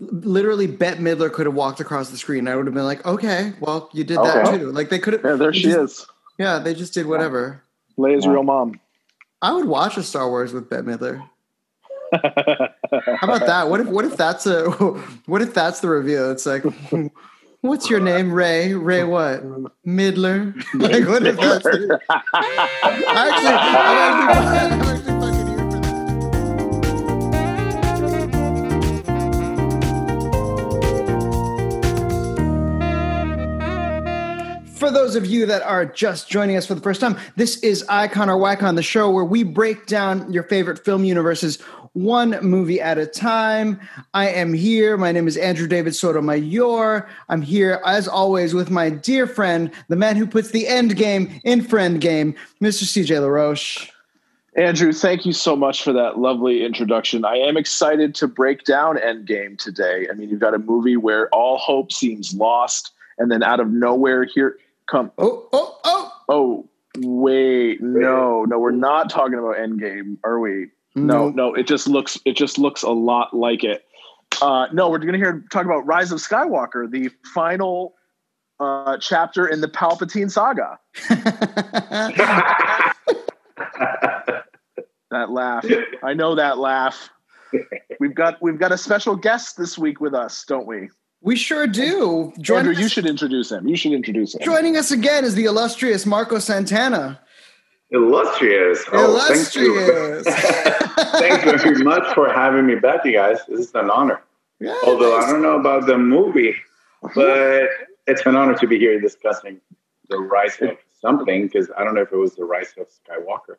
literally Bette Midler could have walked across the screen. I would have been like, okay, well, you did that too. Like they could have. Yeah, there she just- is. Yeah, they just did whatever. Leia's real mom. I would watch a Star Wars with Bette Midler. How about that? What if what if that's a what if that's the review? It's like, what's your name, Rey? Rey what? Midler? Like what if that's? The, actually, those of you that are just joining us for the first time, this is Icon or Wycon, the show where we break down your favorite film universes one movie at a time. I am here. My name is Andrew David Sotomayor. I'm here, as always, with my dear friend, the man who puts the end game in friend game, Mr. CJ LaRoche. Andrew, thank you so much for that lovely introduction. I am excited to break down Endgame today. I mean, you've got a movie where all hope seems lost, and then out of nowhere, here come. Oh, oh, oh. Oh, wait, no, no, we're not talking about Endgame, are we? No, no, it just looks it just looks a lot like it. Uh, no, we're going to hear talk about Rise of Skywalker, the final uh, chapter in the Palpatine saga. That laugh, I know that laugh. We've got we've got a special guest this week with us, don't we? We sure do. Joining Andrew, you should introduce him. You should introduce him. joining us again is the illustrious Marco Santana. Illustrious. Oh, thank you. illustrious. Thanks very much for having me back, you guys. This is an honor. Yeah, Although thanks. I don't know about the movie, uh-huh. but it's an honor to be here discussing the rise of something because I don't know if it was the rise of Skywalker.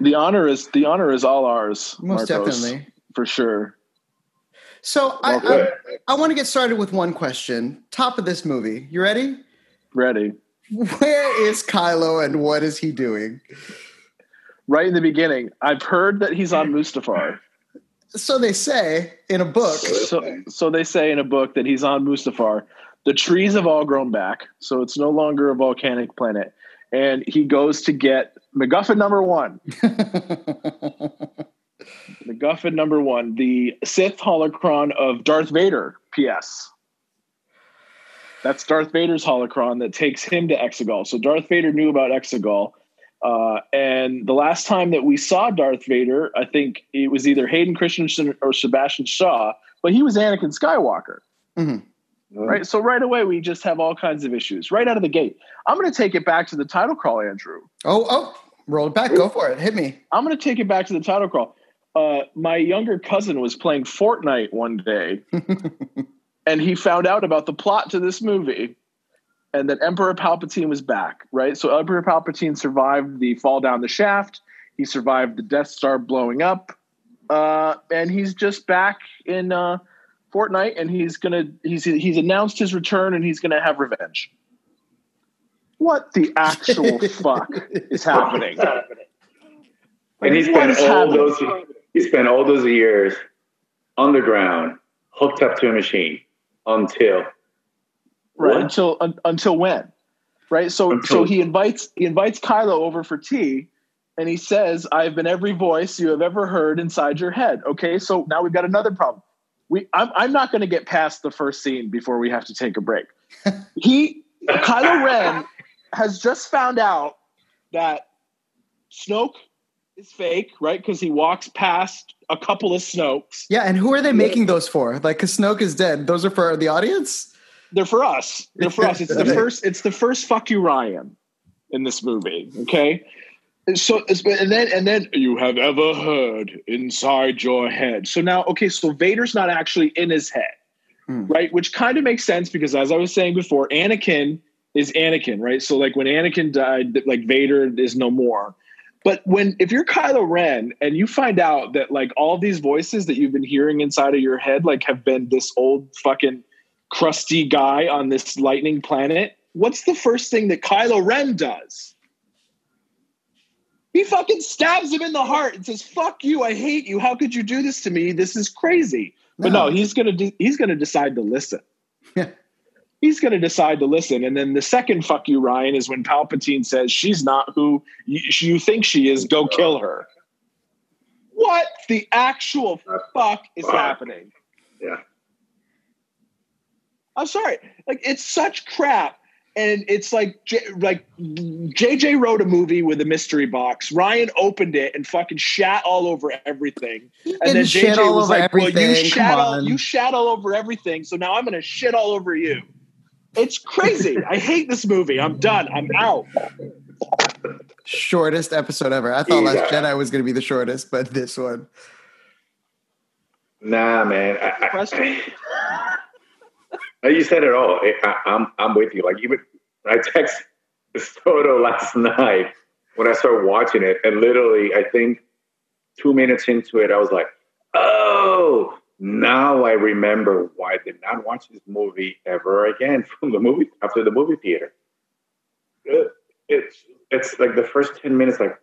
The honor is the honor is all ours. Most Marcos, definitely. for sure. So I, Okay. I, I want to get started with one question. Top of this movie. You ready? Ready. Where is Kylo and what is he doing? Right in the beginning, I've heard that he's on Mustafar. So they say in a book. So, so they say in a book that he's on Mustafar. The trees have all grown back, so it's no longer a volcanic planet. And he goes to get MacGuffin number one. MacGuffin number one, the Sith holocron of Darth Vader. P.S. That's Darth Vader's holocron that takes him to Exegol. So Darth Vader knew about Exegol. Uh, and the last time that we saw Darth Vader, I think it was either Hayden Christensen or Sebastian Shaw, but he was Anakin Skywalker. Mhm. Right. So right away, we just have all kinds of issues right out of the gate. I'm going to take it back to the title crawl, Andrew. Oh, oh, roll it back. Go for it. Hit me. I'm going to take it back to the title crawl. Uh, my younger cousin was playing Fortnite one day, and he found out about the plot to this movie, and that Emperor Palpatine was back. Right, so Emperor Palpatine survived the fall down the shaft. He survived the Death Star blowing up, uh, and he's just back in uh, Fortnite, and he's gonna he's he's announced his return, and he's gonna have revenge. What the actual fuck is happening? And he What spent is all happening? those he spent all those years underground, hooked up to a machine until right What? until un, until when? Right so Until- so he invites he invites kylo over for tea and he says i've been every voice you have ever heard inside your head. Okay so now we've got another problem. We i'm, I'm not going to get past the first scene before we have to take a break. He kylo ren has just found out that snoke is fake right because he walks past a couple of snokes Yeah, and who are they making those for? Like, because Snoke is dead. Those are for the audience. they're for us. They're for us. It's the first. It's the first fuck you Ryan in this movie. Okay. So and then and then you have ever heard inside your head. So now okay. So Vader's not actually in his head, Hmm. right? Which kind of makes sense because as I was saying before, Anakin is Anakin, right? So like when Anakin died, like Vader is no more. But when if you're Kylo Ren and you find out that like all these voices that you've been hearing inside of your head like have been this old fucking crusty guy on this lightning planet, what's the first thing that Kylo Ren does? He fucking stabs him in the heart and says, "Fuck you! I hate you! How could you do this to me? This is crazy." But no, No. he's gonna de- he's gonna decide to listen. Yeah. He's gonna decide to listen, and then the second "fuck you, Ryan" is when Palpatine says, "She's not who you, you think she is. Go kill her." What the actual fuck is Fuck. happening? yeah. I'm sorry. Like it's such crap. And it's like J- like JJ wrote a movie with a mystery box. Ryan opened it and fucking shat all over everything. And then JJ was over like, "Well, you everything. shat all you shat all over everything, so now I'm gonna shit all over you." It's crazy. I hate this movie. I'm done. I'm out. Shortest episode ever. I thought Last Jedi was going to be the shortest, but this one. Nah, man. I, I, I- you said it all. I, I, I'm I'm with you. Like even I text Soto last night when I started watching it, and literally, I think two minutes into it, I was like, "Oh, now I remember why I did not watch this movie ever again from the movie after the movie theater." It's it's like the first ten minutes, like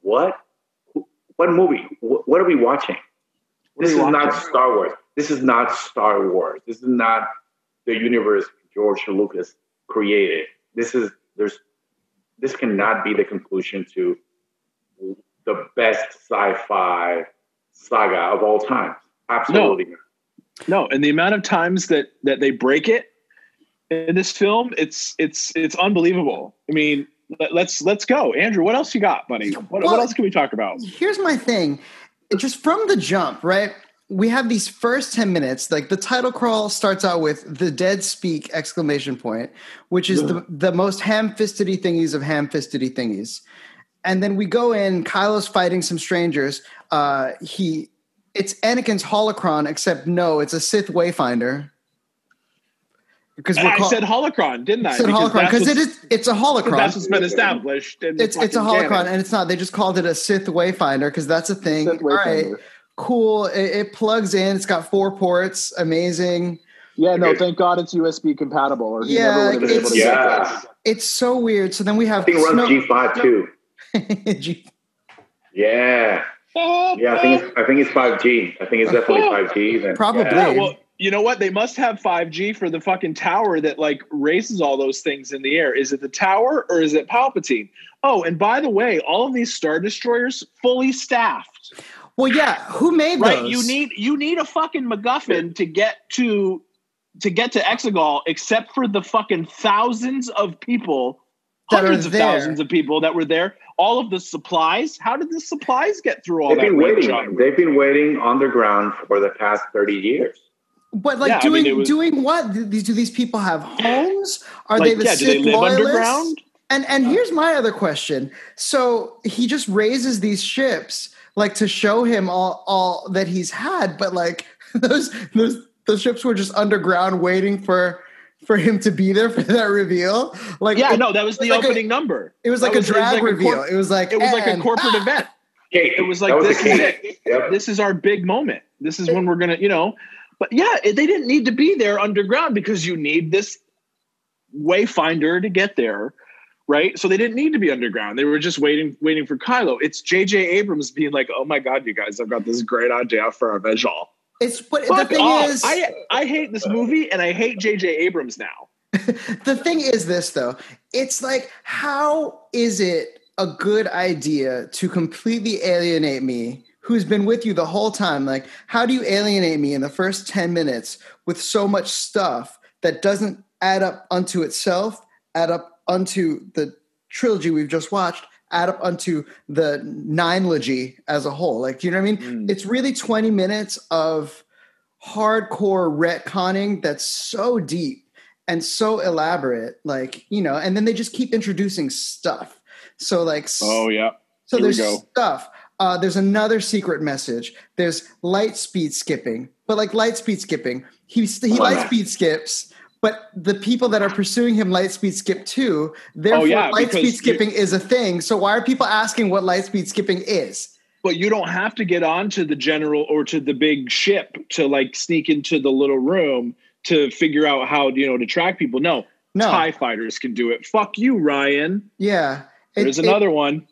what? What movie? What, are we watching? What this is not? Star Wars. This is not Star Wars. This is not the universe George Lucas created. This is there's this cannot be the conclusion to the best sci-fi saga of all time. Absolutely not. No, and the amount of times that that they break it in this film, it's it's it's unbelievable. I mean, let, let's let's go, Andrew. What else you got, buddy? What, Well- what else can we talk about? Here's my thing. Just from the jump, right? We have these first 10 minutes, like the title crawl starts out with the dead speak exclamation point, which is the, the most ham-fistedy thingies of ham-fistedy thingies. And then we go in, Kylo's fighting some strangers. Uh, he it's Anakin's holocron, except no, it's a Sith Wayfinder. Because we're I call- said holocron, didn't I? said holocron because it is it's a holocron. That's what's been established. in it's it's a holocron canon. and it's not they just called it a sith wayfinder because that's a thing Sith all right cool it, it plugs in it's got four ports amazing Yeah, no, thank God it's USB compatible, or he Yeah, never would have been able to it's- Yeah. it's so weird so then we have I think it runs Snow- G5 too. G- Yeah. Yeah, I think it's I think it's 5G. I think it's definitely 5G. Then. Probably. Yeah, Yeah. well, you know what? They must have 5G for the fucking tower that like raises all those things in the air. Is it the tower or is it Palpatine? Oh, and by the way, all of these star destroyers fully staffed. well yeah who made Right? those You need you need a fucking MacGuffin to get to to get to Exegol, except for the fucking thousands of people, That hundreds of thousands of people that were there. All of the supplies. How did the supplies get through all They've that? been waiting. on- They've been waiting underground for the past 30 years. but like Yeah, I mean, doing was- doing what do these, do these people have homes are they the yeah, Sith do they live loyalists? underground? And and here's my other question. So he just raises these ships like to show him all all that he's had, but like those those those ships were just underground waiting for for him to be there for that reveal. Like Yeah, it, no, that was the like a- opening number. it was That like a was- it was drag like a reveal. corp- it was like It was like a corporate ah! event. Cake. It was like, That this is cake. Yep. This is our big moment. This is when we're gonna, you know. But yeah, it, they didn't need to be there underground because you need this wayfinder to get there, right? So they didn't need to be underground. They were just waiting, waiting for Kylo. It's J.J. Abrams being like, "Oh my God, you guys, I've got this great idea for a visual." It's but the thing off. is I I hate this movie and I hate J.J. Abrams now. the thing is this though it's like how is it a good idea to completely alienate me who's been with you the whole time like how do you alienate me in the first 10 minutes with so much stuff that doesn't add up unto itself add up unto the trilogy we've just watched add up unto the ninelogy as a whole. Like you know what i mean? Mm. it's really 20 minutes of hardcore retconning that's so deep and so elaborate like you know and then they just keep introducing stuff. So like Oh yeah, so here there's stuff. Uh, there's another secret message. There's light speed skipping. But like light speed skipping he, he Oh, light speed skips but the people that are pursuing him lightspeed skip too therefore Oh, yeah, light because speed you- skipping is a thing so why are people asking what lightspeed skipping is but you don't have to get onto the general or to the big ship to like sneak into the little room to figure out how you know to track people. No, no Tie fighters can do it. Fuck you, Ryan. yeah It- There's it- another one.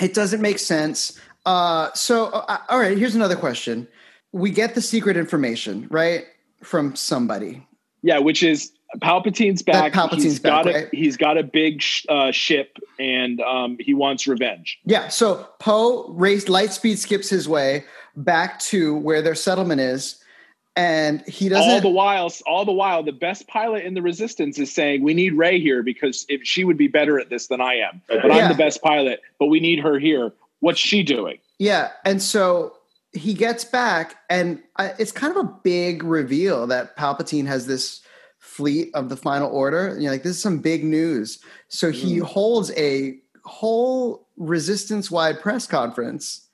It doesn't make sense. Uh, so, uh, all right, here's another question. We get the secret information, right, from somebody. Yeah, which is Palpatine's back. Palpatine's he's back, got a right? he's got a big sh- uh, ship, and um, he wants revenge. Yeah. So Poe race light speed skips his way back to where their settlement is, and he doesn't. All the while, all the while, the best pilot in the Resistance is saying we need Rey here because if she would be better at this than I am, but Yeah. I'm the best pilot. But we need her here. What's she doing? Yeah, and so he gets back, and I, it's kind of a big reveal that Palpatine has this fleet of the Final Order. You know, like this is some big news. So he mm. holds a whole resistance-wide press conference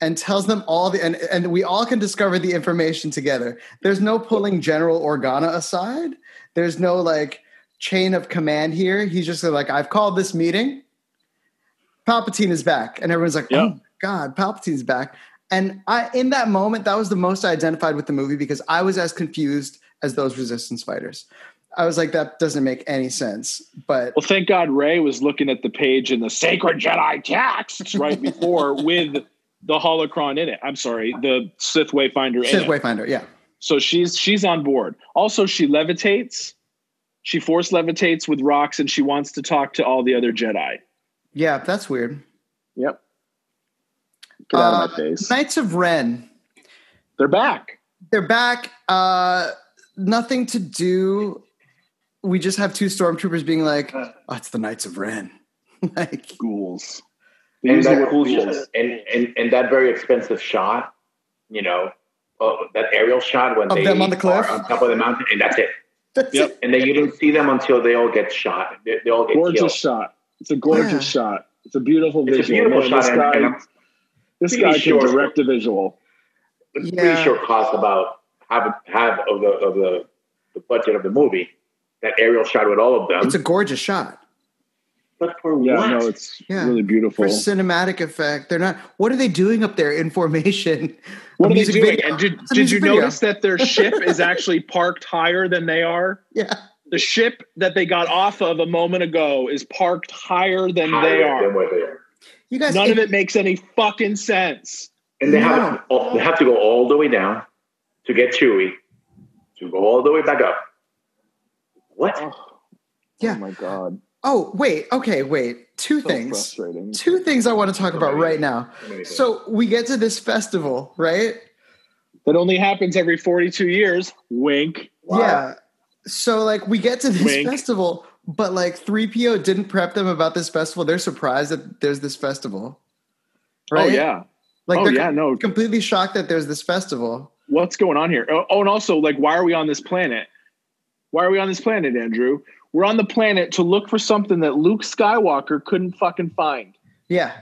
and tells them all the and, and we all can discover the information together. There's no pulling General Organa aside. There's no like chain of command here. He's just like, I've called this meeting. Palpatine is back, and everyone's like, Yeah. "Oh God, Palpatine's back!" And I, in that moment, that was the most I identified with the movie because I was as confused as those Resistance fighters. I was like, "That doesn't make any sense." But Well, thank God Rey was looking at the page in the Sacred Jedi texts right before with the holocron in it. I'm sorry, the Sith Wayfinder in Sith it. Wayfinder, yeah, So she's she's on board. Also, she levitates. She force levitates with rocks, and she wants to talk to all the other Jedi. yeah, that's weird. Yep. Get out of Uh, my face. Knights of Ren, They're back. they're back. Uh, nothing to do. We just have two stormtroopers being like, "Oh, it's the Knights of Ren." like, Ghouls. And that cool and, and and that very expensive shot, you know, uh, that aerial shot when Of they them on the cliff? are on top of the mountain, and that's it. that's Yep. it. And then you don't see them until they all get shot. They, they all get Gorgeous killed. shot. It's a gorgeous Yeah. shot. It's a beautiful It's a beautiful Man, shot, and, and I'm this pretty guy can sure- direct a visual. pretty Yeah. sure cost about half half of the of the, the budget of the movie. That aerial shot with all of them. It's a gorgeous shot. but for Yeah, what? no, it's Yeah. really beautiful. for cinematic effect. They're not. What are they doing up there in formation? What A are they doing? video. And did, did you video. notice that their ship is actually parked higher than they are? Yeah, The ship that they got off of a moment ago is parked higher than higher they are. than where they are. You guys. None of it makes any fucking sense. And they No. have oh, they have to go all the way down to get Chewie to go all the way back up. What? Oh, Yeah. Oh my god. Oh wait. Okay. Wait. Two So things. Two things I want to talk about right now. So. So we get to this festival, right? That only happens every 42 years. Wink. Wow. Yeah. So like we get to this Wink. festival, but like 3PO didn't prep them about this festival. They're surprised that there's this festival. Oh, right? Oh yeah. Like oh they're yeah, no. completely shocked that there's this festival. What's going on here? Oh, oh, and also like why are we on this planet? Why are we on this planet, Andrew? We're on the planet to look for something that Luke Skywalker couldn't fucking find. Yeah.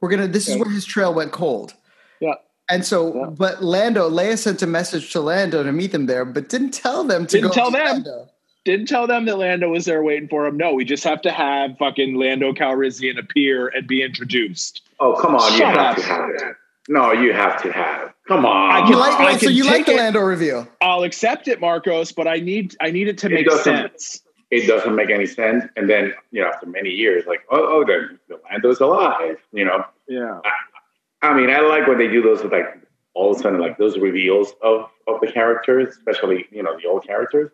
We're gonna this is where his trail went cold. Yeah. And so Yeah. but Lando, Leia sent a message to Lando to meet them there, but didn't tell them to Didn't go tell to them. Lando. Didn't tell them that Lando was there waiting for him. No, we just have to have fucking Lando Calrissian appear and be introduced. Oh come on, you Shut have up. to have that. No, you have to have. Come on. I You can- like I so you like take the it. Lando reveal. I'll accept it, Marcos, but I need I need it to It make sense. it doesn't make any sense. And then, you know, after many years, like, oh, oh, the, the Lando's alive. You know, Yeah. I mean, I like when they do those, with like, all of a sudden, like those reveals of of the characters, especially you know the old characters.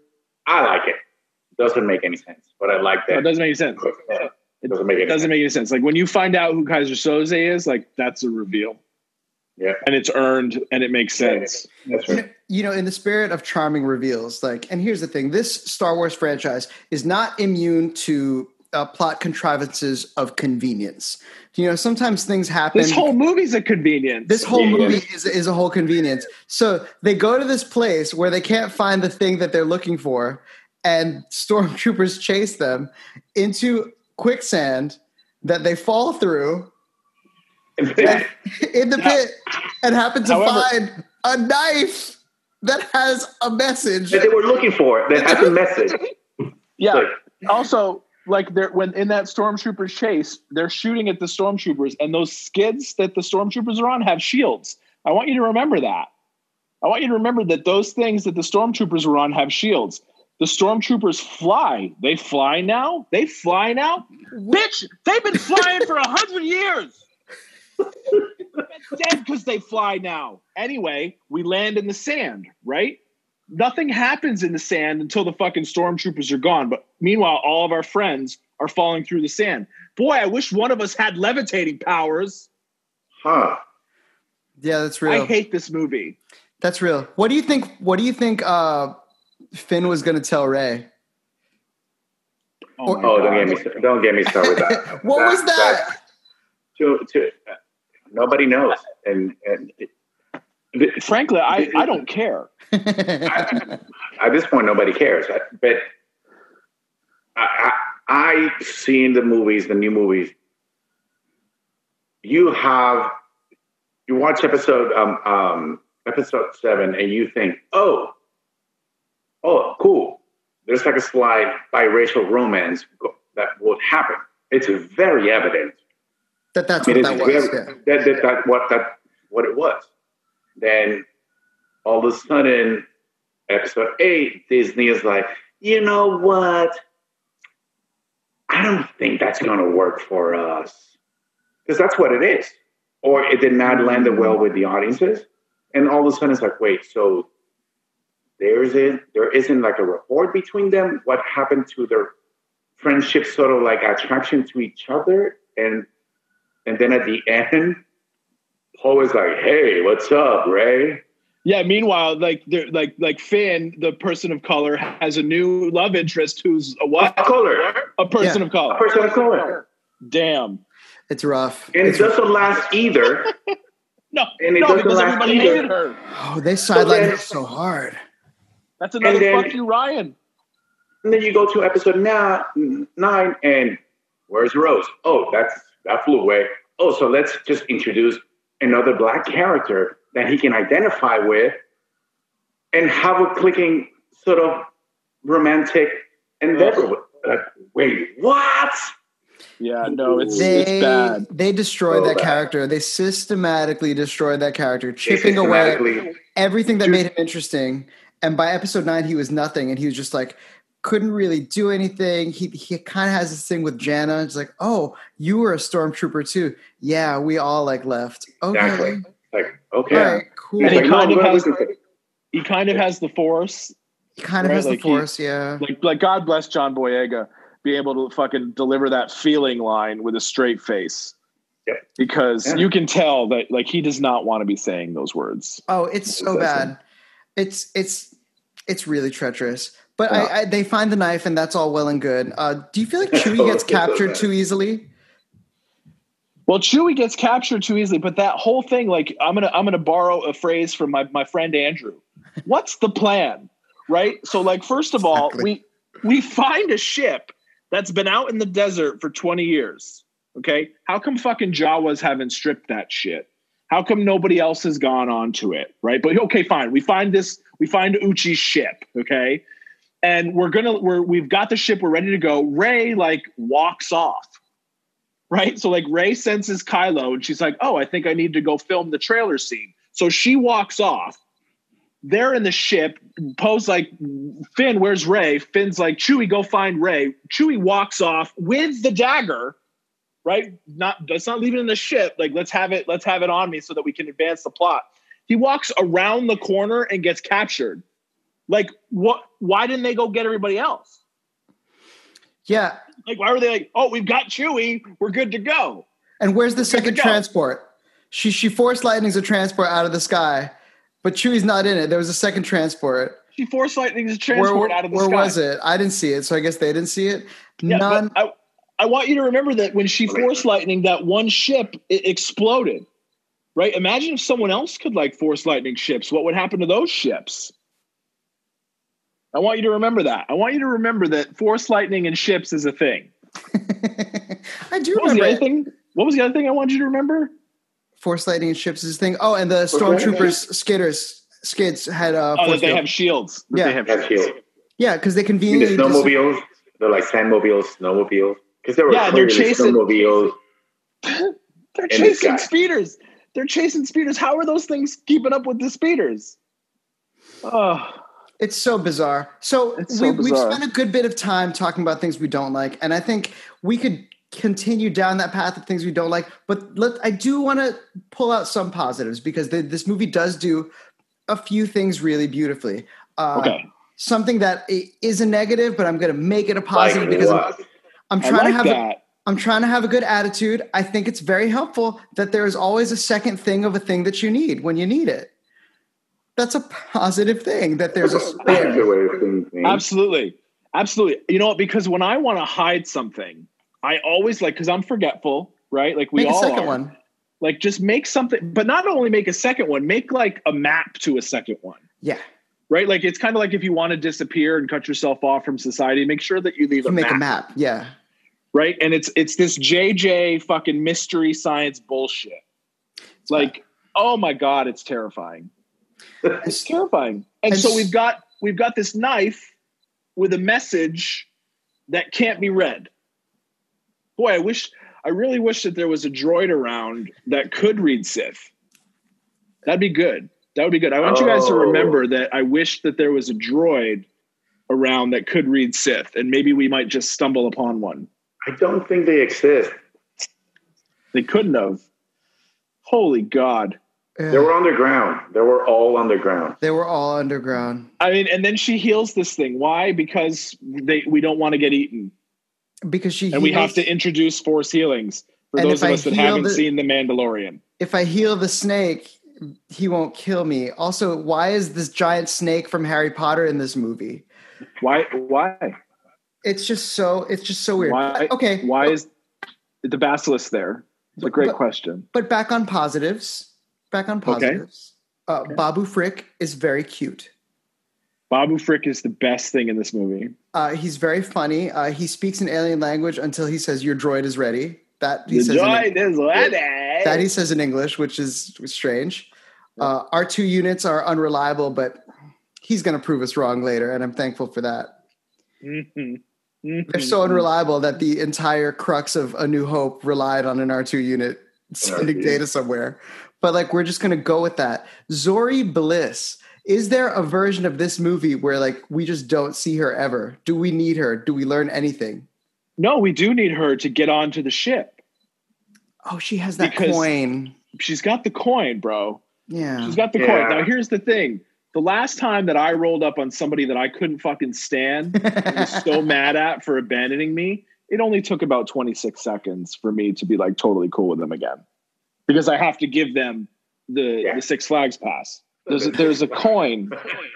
I like it. Doesn't make any sense, but I like No, that. it doesn't make any sense. Yeah, it doesn't make any It doesn't sense. make any sense. Like when you find out who Keyser Soze is, like that's a reveal. Yeah. And it's earned and it makes sense. That's You know, right. you know, in the spirit of charming reveals, like, and here's the thing: this Star Wars franchise is not immune to uh, plot contrivances of convenience. You know, sometimes things happen. This whole movie's a convenience. this whole Yeah. movie is, is a whole convenience. So they go to this place where they can't find the thing that they're looking for, and stormtroopers chase them into quicksand that they fall through in the Yeah. pit and happen to However- find a knife that has a message. that they were looking for. That has a message. yeah. Like, also, like they're when in that stormtroopers chase, they're shooting at the stormtroopers, and those skids that the stormtroopers are on have shields. I want you to remember that. I want you to remember that those things that the stormtroopers were on have shields. The stormtroopers fly. They fly now. They fly now. Bitch, they've been flying for a hundred years. Dead because they fly now. Anyway, we land in the sand, right? Nothing happens in the sand until the fucking stormtroopers are gone. But meanwhile, all of our friends are falling through the sand. Boy, I wish one of us had levitating powers. huh? yeah, that's real. I hate this movie. That's real. What do you think? What do you think? Uh, Finn was going to tell Ray. Oh, my Oh, don't get me don't get me started with that. What was that? to, to, uh, nobody knows, and and it, it- Frankly, I, I don't care. at this point, nobody cares. But I, I, I seen the movies, the new movies. You have you watch episode um, um, episode seven, and you think, oh, oh, cool. There's like a slide biracial romance that would happen. It's very evident. that that's It what is that was. very, Yeah. that, that, that what that what it was. Then all of a sudden, episode eight, Disney is like, you know what? I don't think that's going to work for us because that's what it is. Or it did not land well with the audiences, and all of a sudden it's like, wait, so there's it, there isn't like a rapport between them. What happened to their friendship? Sort of like attraction to each other, and and then at the end, Paul is like, "Hey, what's up, Rey?" Yeah. Meanwhile, like they're like like Finn, the person of color, has a new love interest who's a what? A color, A person Yeah. of color. a person of color, Damn. It's rough. and it doesn't last either. No, And it no, doesn't because last everybody either. hated her. oh, they sidelined then- her so hard. That's another then- fuck you, Ryan. And then you go to episode nine, nine, and where's Rose? Oh, that's that flew away. Oh, so let's just introduce another black character that he can identify with, and have a clicking sort of romantic endeavor. with- Like, wait, what? Yeah, no, it's They it's bad. they destroyed So that bad. character. They systematically destroyed that character, chipping away everything that made him interesting. And by episode nine, he was nothing, and he was just like couldn't really do anything. He he kind of has this thing with Jannah. It's like, oh, you were a stormtrooper too. Yeah, we all like left. Okay, Exactly. Like, okay. all right, cool. And he Like, kind I'm of has- listen. He kind of has the force. He kind of right, has like the he- force. yeah. Like like God bless John Boyega be able to fucking deliver that feeling line with a straight face. Yep. Because Yeah. you can tell that like he does not want to be saying those words. Oh, it's so bad. It's it's it's really treacherous. But I, I, they find the knife, and that's all well and good. Uh, do you feel like Chewie gets captured too easily? Well, Chewie gets captured too easily, but that whole thing, like, I'm gonna I'm gonna borrow a phrase from my my friend Andrew. What's the plan, right? So, like, first of all, Exactly. we we find a ship that's been out in the desert for 20 years. Okay, how come fucking Jawas haven't stripped that shit? How come nobody else has gone onto it, right? But okay, fine. We find this. We find Ochi's ship. Okay, and we're gonna we're we've got the ship. We're ready to go. Rey like walks off right? So like Rey senses Kylo and she's like, "Oh, I think I need to go film the trailer scene." So she walks off. They're in the ship. Poe's like, "Finn, where's Rey?" Finn's like, "Chewie, go find Rey." Chewie walks off with the dagger, right? Not that's not leaving in the ship. Like, let's have it. Let's have it on me so that we can advance the plot. He walks around the corner and gets captured. Like, what? Why didn't they go get everybody else? Yeah. Like, why were they like, "Oh, we've got Chewie. We're good to go." And where's the to second transport? She she forced lightnings a transport out of the sky, but Chewie's not in it. There was a second transport. She forced lightning's transport where out of the where sky. Where was it? I didn't see it, so I guess they didn't see it. Yeah, None. I, I want you to remember that when she forced lightning, that one ship it exploded. Right? Imagine if someone else could like force lightning ships. What would happen to those ships? I want you to remember that. I want you to remember that force lightning and ships is a thing. I do What was the remember other thing? What was the other thing I want you to remember? Force lightning and ships is a thing. Oh, and the stormtroopers skidders skids had uh, Oh, force that they have shields. Yeah. they have Have shields. shield. yeah, because they I mean, the conveniently dis- snowmobiles, they're like sandmobiles, snowmobiles. Because there were Yeah, they're chasing- snowmobiles. They're chasing guy. speeders. They're chasing speeders. How are those things keeping up with the speeders? Oh, It's so bizarre. So, so we, we've spent a good bit of time talking about things we don't like, and I think we could continue down that path of things we don't like. But let, I do want to pull out some positives because the, this movie does do a few things really beautifully. Uh, okay. Something that is a negative, but I'm going to make it a positive Like because I'm. I'm trying like to have. That. I'm trying to have a good attitude. I think it's very helpful that there is always a second thing of a thing that you need when you need it. That's a positive thing that there's a That's spare. way of saying. Absolutely. Absolutely. You know what? Because when I want to hide something, I always like, because I'm forgetful, right? Like we Make a all second are. one. Like just make something, but not only make a second one, make like a map to a second one, Yeah, right? Like it's kind of like if you want to disappear and cut yourself off from society, make sure that you leave you a make map, a map. Yeah, right? And it's it's this JJ fucking mystery science bullshit. It's like, oh my god, it's terrifying. It's terrifying. And, And so we've got we've got this knife with a message that can't be read. Boy, I wish I really wish that there was a droid around that could read Sith. That'd be good. That would be good. I want you guys to Oh. remember that I wish that there was a droid around that could read Sith, and maybe we might just stumble upon one. I don't think they exist. They couldn't have. Holy God. They were underground. They were all underground. they were all underground I mean, and then she heals this thing. Why? Because they we don't want to get eaten. because she. And we have to introduce force healings for And those of I us that haven't the- seen The Mandalorian. If I heal the snake, he won't kill me. Also, why is this giant snake from Harry Potter in this movie? Why? Why? It's just so. It's just so weird. Why? Okay. Why is the basilisk there? It's a great But- question. But back on positives. Back on positives. Uh, Babu Frick is very cute. Babu Frick is the best thing in this movie. Uh, he's very funny. Uh, he speaks an alien language until he says, "Your droid is ready." That he The says. in- droid is ready. that he says in English, which is strange. Uh, our two units are unreliable, but he's going to prove us wrong later, and I'm thankful for that. Mhm. They're so unreliable that the entire crux of A New Hope relied on an R2 unit sending data somewhere. But like, we're just going to go with that. Zorii Bliss. Is there a version of this movie where like we just don't see her ever? Do we need her? Do we learn anything? No, we do need her to get onto the ship. Oh, she has that Because- coin. She's got the coin, bro. Yeah. She's got the Yeah. coin. Now, here's the thing. The last time that I rolled up on somebody that I couldn't fucking stand, I was so mad at for abandoning me, it only took about 26 seconds for me to be like totally cool with them again. Because I have to give them the, Yeah. the Six Flags pass. There's a, there's a coin.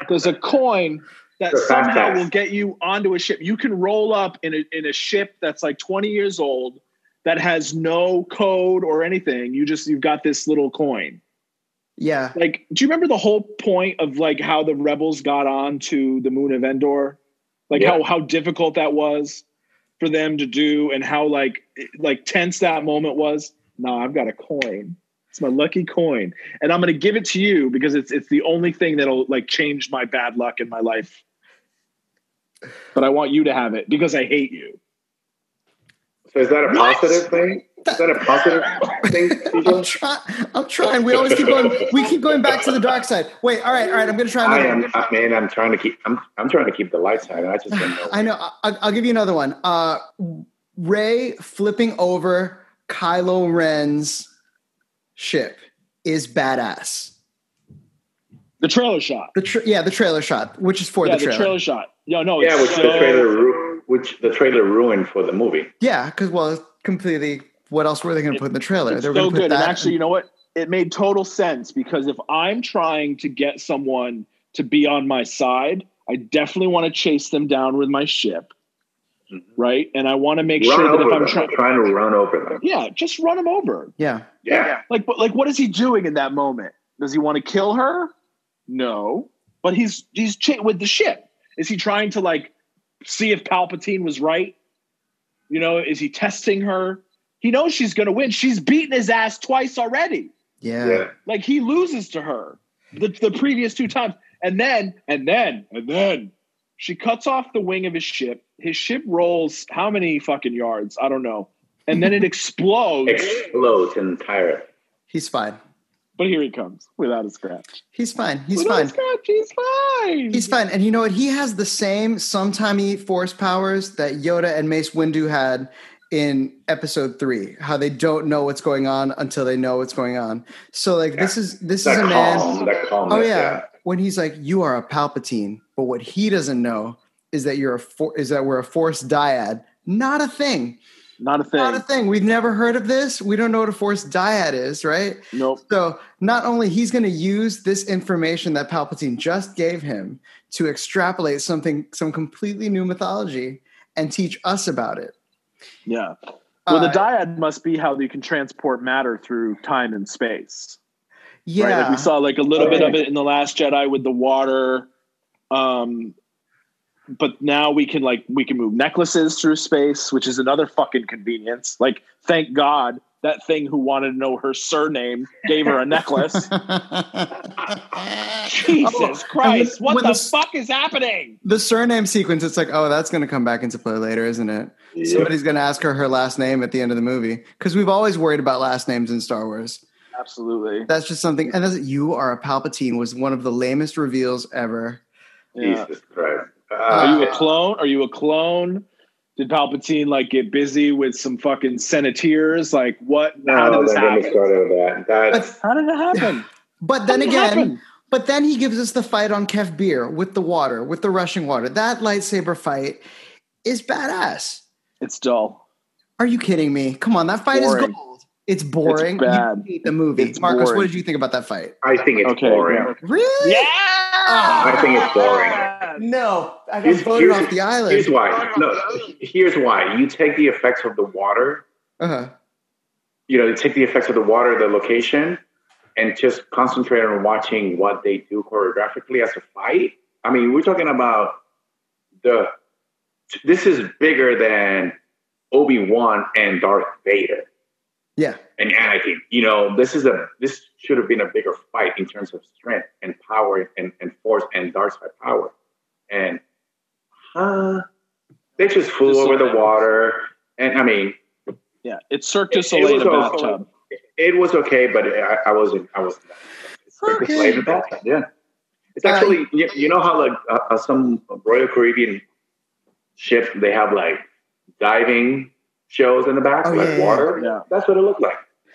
There's a coin that somehow will get you onto a ship. You can roll up in a, in a ship that's like 20 years old that has no code or anything. You just you've got this little coin yeah. like do you remember the whole point of like how the rebels got on to the moon of endor like Yeah. how how difficult that was for them to do and how like like tense that moment was no i've got a coin it's my lucky coin and i'm going to give it to you because it's it's the only thing that'll like change my bad luck in my life but i want you to have it because i hate you So is that a What? positive thing? Is that a positive thing? I'm, try- I'm trying. We always keep going. We keep going back to the dark side. Wait. All right. All right. I'm going to try I am. I mean, I'm trying to keep. I'm, I'm trying to keep the lights high. and I just know. I know. I'll, I'll give you another one. Uh, Rey flipping over Kylo Ren's ship is badass. the trailer shot The tra- yeah, the trailer shot, which is for yeah the trailer. the trailer shot no no yeah, which so- the trailer, ru- which the trailer ruined for the movie. Yeah, because well, it's completely. What else were they going to put in the trailer? It's they were so going to put good. that. And actually, you know what? It made total sense because if I'm trying to get someone to be on my side, I definitely want to chase them down with my ship. Mm-hmm. right? And I want to make Run sure that if I'm them. trying, trying to run over them. yeah, just run them over. yeah, Yeah. Like, but like, what is he doing in that moment? Does he want to kill her? No, but he's he's ch- with the ship. Is he trying to like see if Palpatine was right? You know, is he testing her? He knows she's going to win. She's beaten his ass twice already. yeah, Yeah. Like he loses to her the, the previous two times. And then, and then, and then she cuts off the wing of his ship. His ship rolls how many fucking yards? I don't know. And then it explodes. Explodes entire. He's fine. but here he comes without a scratch. He's fine. He's without fine. A scratch, he's fine. He's fine. And you know what? He has the same sometimey force powers that Yoda and Mace Windu had in episode three, how they don't know what's going on until they know what's going on. So like this is this is That a man. calm. That calm. Oh yeah. When he's like, you are a Palpatine, but what he doesn't know is that you're a for- is that we're a Force dyad. Not a thing. Not a thing. Not a thing. We've never heard of this. We don't know what a force dyad is, right? nope. So not only he's going to use this information that Palpatine just gave him to extrapolate something, some completely new mythology, and teach us about it. Yeah. Well, the Uh, dyad must be how you can transport matter through time and space. Yeah, Right? Like we saw like a little bit of it in the Last Jedi with the water. Um, but now we can like we can move necklaces through space, which is another fucking convenience. Like, thank God that thing who wanted to know her surname gave her a necklace. Jesus Oh, Christ! what the the fuck is happening? the surname sequence. It's like, oh, that's going to come back into play later, isn't it? Somebody's going to ask her her last name at the end of the movie because we've always worried about last names in Star Wars. Absolutely. That's just something. And that's, you are a Palpatine was one of the lamest reveals ever. Yeah. Jesus Christ. Uh, Are you a clone? Are you a clone? Did Palpatine like get busy with some fucking senators? Like what? how did this don't get me happen? started that. That's How did it happen? But then How did it again, happen? but then he gives us the fight on Kef Bir with the water, with the rushing water. That lightsaber fight is badass. It's dull. Are you kidding me? Come on, that fight Boring. is gold. It's boring. It's bad. You hate the movie. It's Marcos, boring. what did you think about that fight? I think it's Okay, boring. yeah. Really? Yeah. I think it's boring. No, I got Here's- voted here's- off the island. Here's why. No, here's why. You take the effects of the water, Uh-huh. you know, you take the effects of the water, the location, and just concentrate on watching what they do choreographically as a fight. I mean, we're talking about the. This is bigger than Obi Wan and Darth Vader Yeah. and Anakin. You know, this is a this should have been a bigger fight in terms of strength and power and, and force and dark side power. And uh, they just flew Just over so- the water. And I mean, Yeah. It's Cirque du It- it Soleil in a was also- bathtub. it was okay, but I, I wasn't. I wasn't. It's like a Okay. slave in bathtub, Yeah, it's Uh, actually you, you know how like uh, uh, some Royal Caribbean ship they have like diving shows in the back, Oh, like yeah, yeah. water. Yeah. That's what it looked like.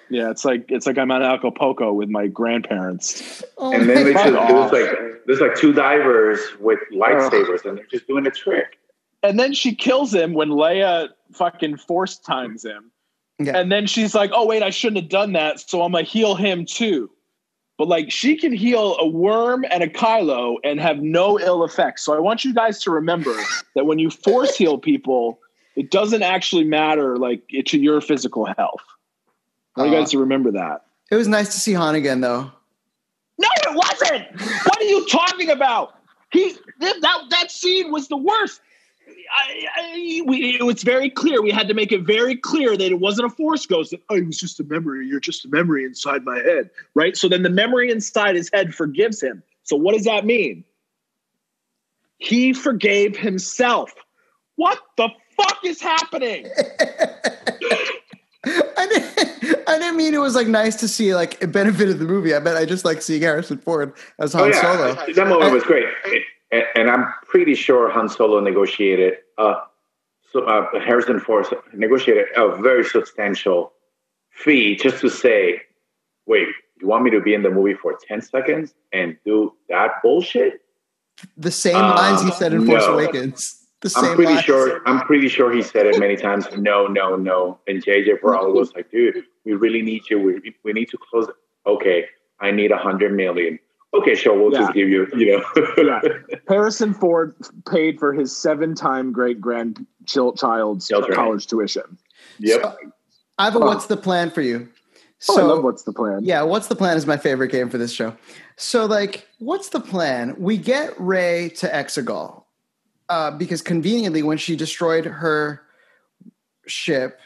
Yeah. It's like it's like I'm at Acapulco with my grandparents. Oh and then they just God. there's like there's like two divers with lightsabers, and they're just doing a trick. And then she kills him when Leia fucking force times him. Yeah. And then she's like, "Oh wait, I shouldn't have done that, so I'm gonna heal him too." But like, she can heal a worm and a Kylo and have no ill effects. So I want you guys to remember that when you force heal people, it doesn't actually matter like to your physical health. I want you Uh, guys to remember that. It was nice to see Han again, though. No, it wasn't. What are you talking about? He that that, that scene was the worst. I, I, we, it was very clear. We had to make it very clear that it wasn't a force ghost. That, oh, it was just a memory. You're just a memory inside my head, right? So then the memory inside his head forgives him. So what does that mean? He forgave himself. What the fuck is happening? I didn't, I didn't mean it was like nice to see like it benefited the movie. I bet I just like seeing Harrison Ford as Han oh yeah, Solo. that moment was great, and, and I'm pretty sure Han Solo negotiated. Uh, so uh, Harrison Ford negotiated a very substantial fee just to say, "Wait, you want me to be in the movie for ten seconds and do that bullshit?" The same Uh, lines he said in Force no. Awakens. The same I'm pretty lines. sure. I'm pretty sure he said it many times. No, no, no. And JJ probably mm-hmm. was like, "Dude, we really need you. We, we need to close." it." Okay, I need a hundred million. Okay, sure. We'll Yeah. just give you. You know. Yeah. Harrison Ford paid for his seven-time great grandchild's Children. college tuition. yep. So, I have a Oh. what's the plan for you. Oh, So I love what's the plan. yeah, what's the plan is my favorite game for this show. So like, what's the plan? We get Rey to Exegol uh, because conveniently, when she destroyed her ship,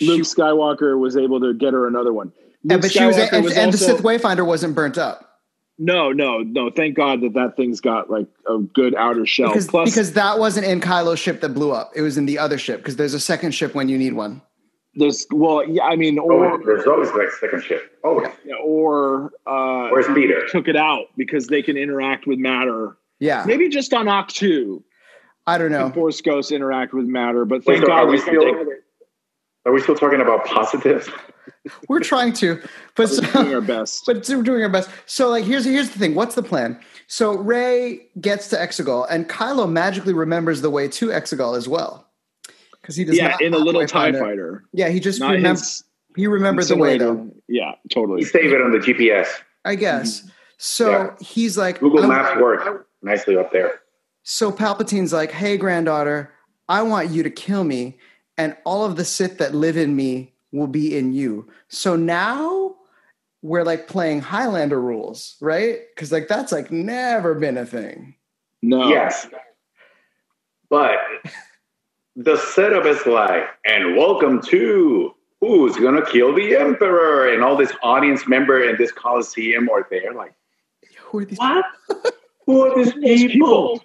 Luke she, Skywalker was able to get her another one. yeah, Luke but she was, Skywalker and, and the also- Sith Wayfinder wasn't burnt up No, no, no. Thank God that that thing's got like a good outer shell. because Plus, because that wasn't in Kylo's ship that blew up. It was in the other ship because there's a second ship when you need one. there's well, yeah, I mean, Oh, there's always like second shift. Always. or uh, Where's Peter? took it out because they can interact with matter. Yeah, Maybe just on Ahch-To, I don't know. can Force ghosts interact with matter. But Wait, thank so are God we we still? take- Are we still talking about positives? We're trying to, but we're so, doing our best. but we're doing our best. So like here's here's the thing. What's the plan? So Rey gets to Exegol, and Kylo magically remembers the way to Exegol as well. because he does Yeah, not in a little TIE find it. fighter. Yeah, he just Not remember, his he remembered the way though. Yeah, totally. You save it on the GPS. I guess. Mm-hmm. So Yeah. he's like Google I- Maps work nicely up there. So Palpatine's like, "Hey, granddaughter, I want you to kill me, and all of the Sith that live in me will be in you." So now we're like playing Highlander rules, right? Because like that's like never been a thing. No. Yes. But the setup is like, and welcome to who's gonna kill the emperor, and all this audience member in this coliseum are there, like, Who are these? what? Who are these These people? people.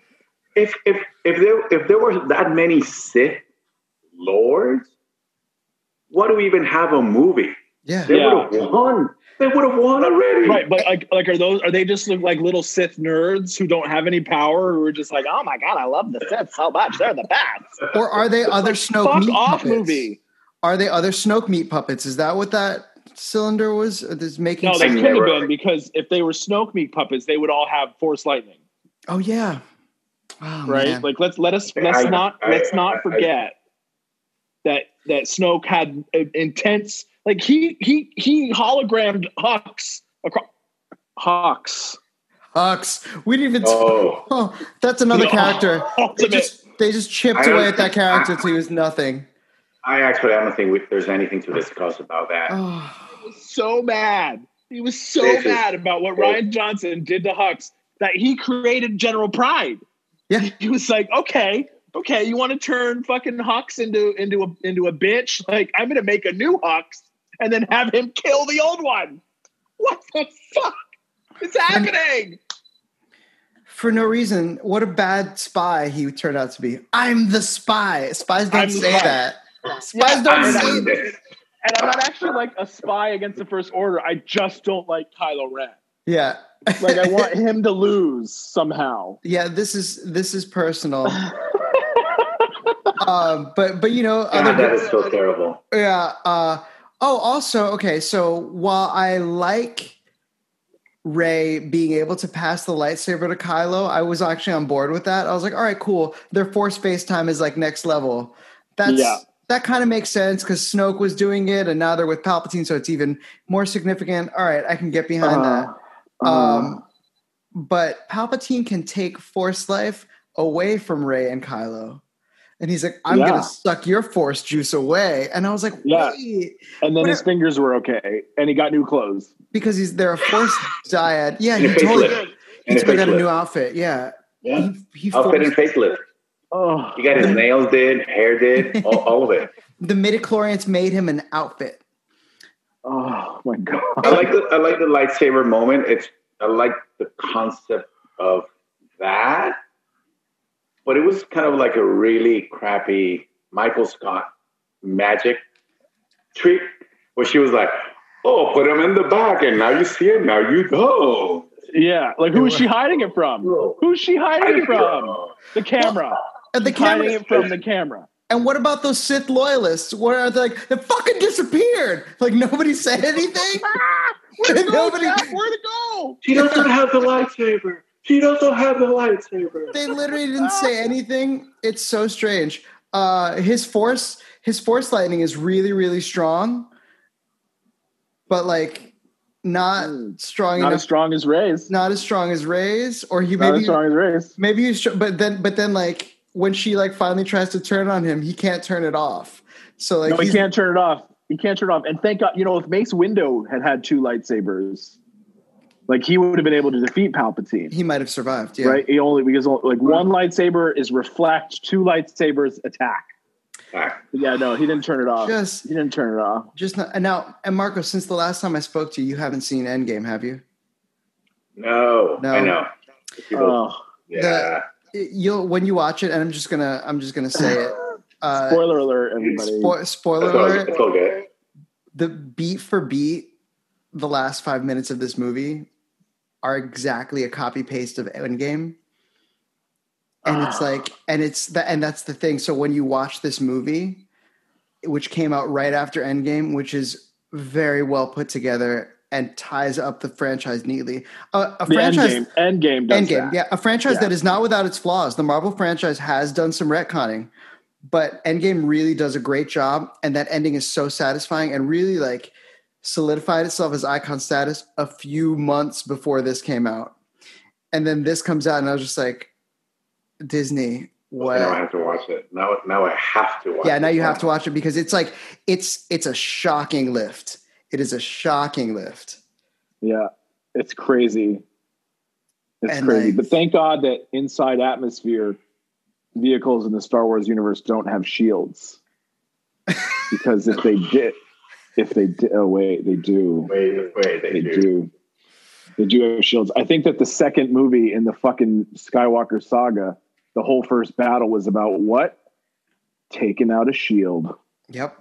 If if if there if there were that many Sith lords, what do we even have a movie? Yeah. They Yeah. would have won. They would have won already. Right, but like, like, are those are they just like little Sith nerds who don't have any power who are just like, oh my god, I love the Sith so much, they're the best. Or are they other Snoke Fuck meat off, puppets? movie. Are they other Snoke meat puppets? Is that what that cylinder was? Or This making? No, they couldn't have been because if they were Snoke meat puppets, they would all have Force lightning, oh yeah. Oh, right? man. Like let's let us let's I- not I- let's I- not I- forget that that Snoke had intense like he he he hologrammed Hux across Hawks. Hux. We didn't even. Oh. Oh, that's another No. character. They just they just chipped I away at that character till he was nothing. I actually I don't think we, there's anything to discuss about that. Oh. was so mad. He was so This is- mad about what Rian Johnson did to Hux that he created General Pryde. Yeah. He was like, okay, okay, you want to turn fucking Hux into into a into a bitch? Like, I'm gonna make a new Hux and then have him kill the old one. What the fuck is happening? For no reason. What a bad spy he turned out to be. I'm the spy. Spies don't I'm say spy. that. Spies don't I'm say the- that. And I'm not actually like a spy against the First Order. I just don't like Kylo Ren. Yeah. Like, I want him to lose somehow. yeah, this is this is personal. um, but but you know, God, other that is so terrible. Yeah. Uh, oh, also, okay. So while I like Rey being able to pass the lightsaber to Kylo, I was actually on board with that. I was like, all right, cool. Their force FaceTime is like next level. That's Yeah. That kind of makes sense because Snoke was doing it, and now they're with Palpatine, so it's even more significant. All right, I can get behind that. Uh, Um, but Palpatine can take Force life away from Rey and Kylo. And he's like, I'm Yeah. gonna suck your force juice away. And I was like, Yeah. and then his fingers were okay, and he got new clothes. because he's they're a force dyad. Yeah, he totally he got a new outfit. Yeah. Yeah. He, he Outfit and facelift. Oh, He got his nails did, hair did, all, all of it. the midichlorians made him an outfit. oh my god! I like the I like the lightsaber moment. It's I like the concept of that, but it was kind of like a really crappy Michael Scott magic trick where she was like, "Oh, put him in the back, and now you see it. Now you go." Yeah, like who is she hiding it from? Who's she hiding it from? The camera. And the She's hiding camera. it from the camera. And what about those Sith loyalists? What are they like? They fucking disappeared. Like nobody said anything. Where'd it go, Nobody- Jeff? Where'd it go? She doesn't have the lightsaber. She doesn't have the lightsaber. they literally didn't say anything. It's so strange. Uh, his force, his force lightning is really, really strong, but like not Mm. strong Not enough. as strong as Rey's. not as strong as Rey's, or he Not as maybe strong as Rey's. maybe he's str- but then but then like when she like finally tries to turn on him, he can't turn it off. So like no, he can't turn it off. He can't turn it off. And thank God, you know, if Mace Windu had had two lightsabers, like he would have been able to defeat Palpatine. he might have survived. Yeah. Right? He only because like one lightsaber is reflect, two lightsabers attack. Ah, Yeah, no, he didn't turn it off. Just he didn't turn it off. just not, and now and Marco, since the last time I spoke to you, you haven't seen Endgame, have you? No, No. I know. People- Oh, yeah. You'll when you watch it, and I'm just gonna I'm just gonna say it. Uh, spoiler alert, everybody. spo- spoiler It's alert. it's all good. the beat for beat, the last five minutes of this movie are exactly a copy paste of Endgame. And it's Ah. like, and it's the, and that's the thing. So when you watch this movie, which came out right after Endgame, which is very well put together and ties up the franchise neatly. Uh, a the franchise, Endgame. Endgame does Endgame, that. yeah, a franchise Yeah. that is not without its flaws. The Marvel franchise has done some retconning, but Endgame really does a great job, and that ending is so satisfying and really like solidified itself as icon status a few months before this came out. And then this comes out, and I was just like, Disney, what? Now I have to watch it. Now, now I have to watch. yeah, it. now you have to watch it because it's like it's it's a shocking lift. It is a shocking lift. Yeah, it's crazy. It's And, crazy. like- but thank God that inside atmosphere vehicles in the Star Wars universe don't have shields. because if they did, if they did, oh wait, they do. Wait, wait, they, They do. do. They do have shields. I think that the second movie in the fucking Skywalker saga, the whole first battle was about what? Taking out a shield. Yep.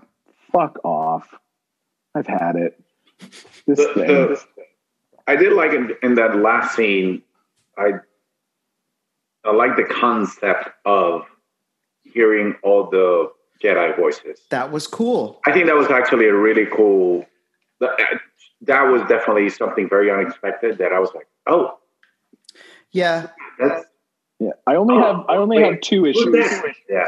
Fuck off. I've had it. This The- thing. the- I did like in, in that last scene. I I like the concept of hearing all the Jedi voices. That was cool. I think that was actually a really cool. That, that was definitely something very unexpected. That I was like, oh, Yeah. that's yeah. I only Oh, have I only wait. have two issues. yeah.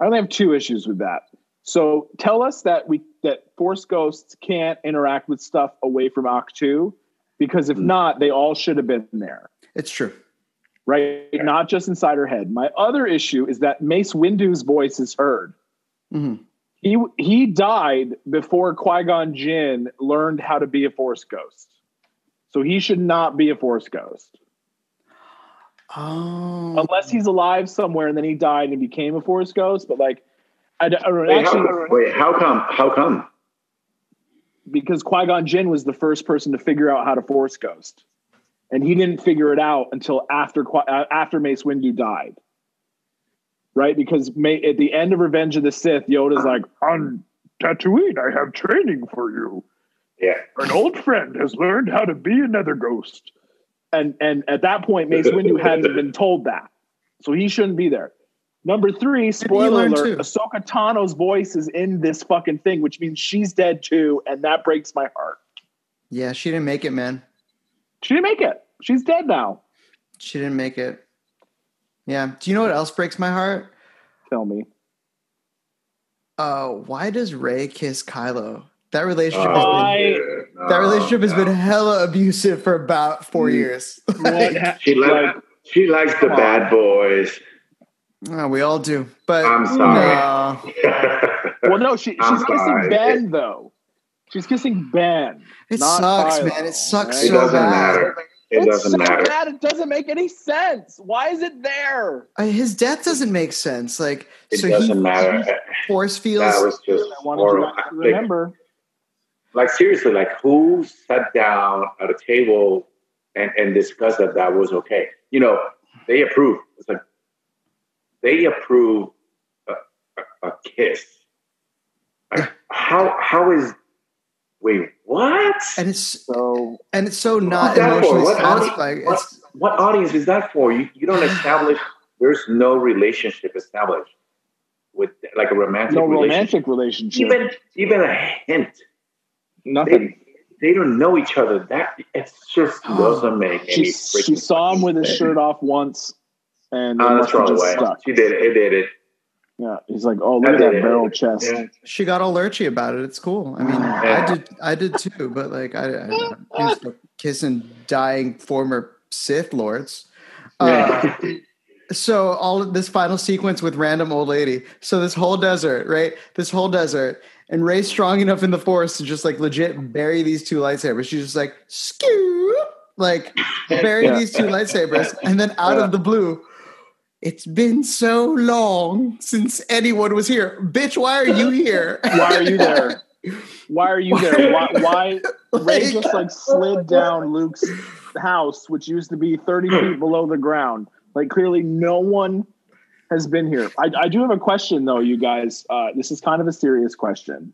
I only have two issues with that. So tell us that we that Force Ghosts can't interact with stuff away from Ahch-To, because if Hmm. not, they all should have been there, It's true. right? Not just inside her head. My other issue is that Mace Windu's voice is heard. hmm He he died before Qui Gon Jinn learned how to be a Force Ghost, so he should not be a Force Ghost Oh. unless he's alive somewhere and then he died and became a Force Ghost. But like, I, d- I don't- Wait, actually. how, wait, how come? How come? because Qui Gon Jinn was the first person to figure out how to Force Ghost, and he didn't figure it out until after uh, after Mace Windu died. Right, because May, at the end of Revenge of the Sith, Yoda's like, "On Tatooine, I have training for you. Yeah. An old friend has learned how to be another ghost." And and at that point, Mace Windu hadn't been told that, so he shouldn't be there. Number three, spoiler alert: too? Ahsoka Tano's voice is in this fucking thing, which means she's dead too, and that breaks my heart. Yeah, she didn't make it, man. She didn't make it. She's dead now. She didn't make it. Yeah. Do you know what else breaks my heart? Tell me. Uh, why does Rey kiss Kylo? That relationship Oh, has been I- yeah. that No, relationship has no. been hella abusive for about four Mm. years. Like, She like, likes. She likes the bad boys. Oh, we all do. But I'm sorry. no. well, no, she, I'm she's kissing sorry. Ben though. She's kissing Ben. it Not sucks, Kylo, man. It sucks right? it so doesn't bad. matter. It it's doesn't so matter. bad. It doesn't make any sense. Why is it there? Uh, His death doesn't make sense. Like, It so doesn't he, matter. he force feels. That was just I wanted you horrible. guys to Like, remember. like seriously, like who sat down at a table and, and discussed that that was okay? You know, they approved. It's like they approve a, a, a kiss. Like, how how is wait what? and it's So and it's so not What's that for? emotionally What satisfying. audience, what, It's what audience is that for? You you don't establish. There's no relationship established with like a romantic no relationship. romantic relationship. Even even a hint. Nothing. They, they don't know each other. That it just doesn't make any. She, she saw him with his shirt off once, and it Oh, that's have throw just away. stuck. She did it. It did it. Yeah, he's like, "Oh, look I at that it. barrel chest." Yeah. she got all lurchy about it. It's cool. I mean, Yeah. I did, I did too. But like, I, I I'm used to kissing dying former Sith lords. Uh, so all of this final sequence with random old lady. So this whole desert, right? This whole desert, and Rey's strong enough in the force to just like legit bury these two lightsabers. She's just like scoop, like bury Yeah. these two lightsabers, and then out Yeah. of the blue. It's been so long since anyone was here. Bitch, why are you here? Why are you there? Why are you there? Why? why Rey just like slid down Luke's house, which used to be 30 feet below the ground. Like clearly no one has been here. I, I do have a question though, you guys. Uh, this is kind of a serious question.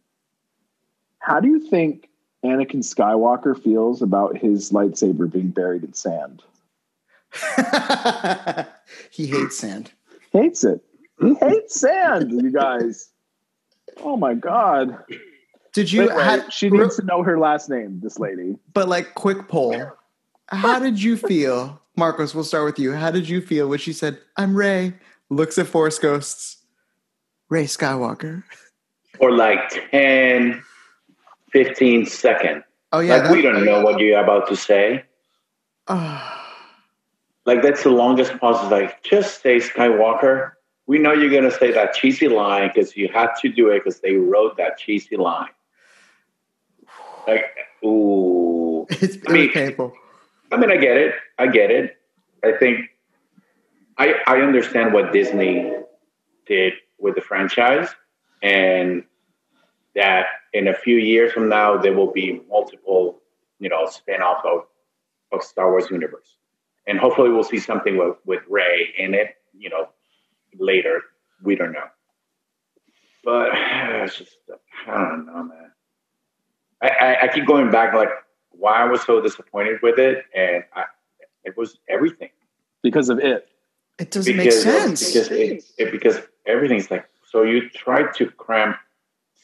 How do you think Anakin Skywalker feels about his lightsaber being buried in sand? he hates sand. Hates it. He hates sand, you guys. Oh my god. Did you? Wait, wait, ha- she needs to know her last name, this lady. but like, quick poll. How did you feel, Marcos? We'll start with you. How did you feel when she said, "I'm Rey"? Looks at Force Ghosts. Rey Skywalker. for like 10, 15 seconds. Oh yeah, like, we don't know what you're about to say. Oh, Like, that's the longest pause. It's like, just say Skywalker. We know you're going to say that cheesy line because you had to do it because they wrote that cheesy line. Like, ooh. it's I mean- painful. I mean, I get it. I get it. I think I I understand what Disney did with the franchise, and that in a few years from now there will be multiple, you know, spin-offs of of Star Wars universe, and hopefully we'll see something with with Rey in it. You know, later we don't know, but it's just I don't know, man. I, I, I keep going back like why I was so disappointed with it, and I, it was everything because of it. It doesn't because make sense. because it, it, because everything's like so you try to cram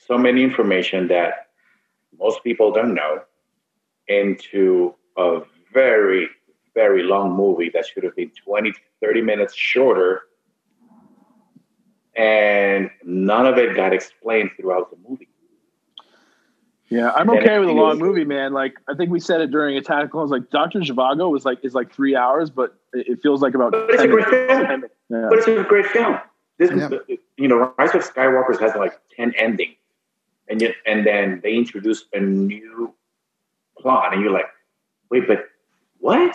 so many information that most people don't know into a very very long movie that should have been 20 30 minutes shorter and none of it got explained throughout the movie Yeah, I'm And okay with a long feels- movie, man. Like I think we said it during Attack of Clones. Like Doctor Zhivago was like is like three hours, but it it feels like about. But it's a great minutes. film. Yeah. but it's a great film this Yeah. you know rise of skywalker has like 10 endings and yet and then they introduce a new plot and you're like wait but what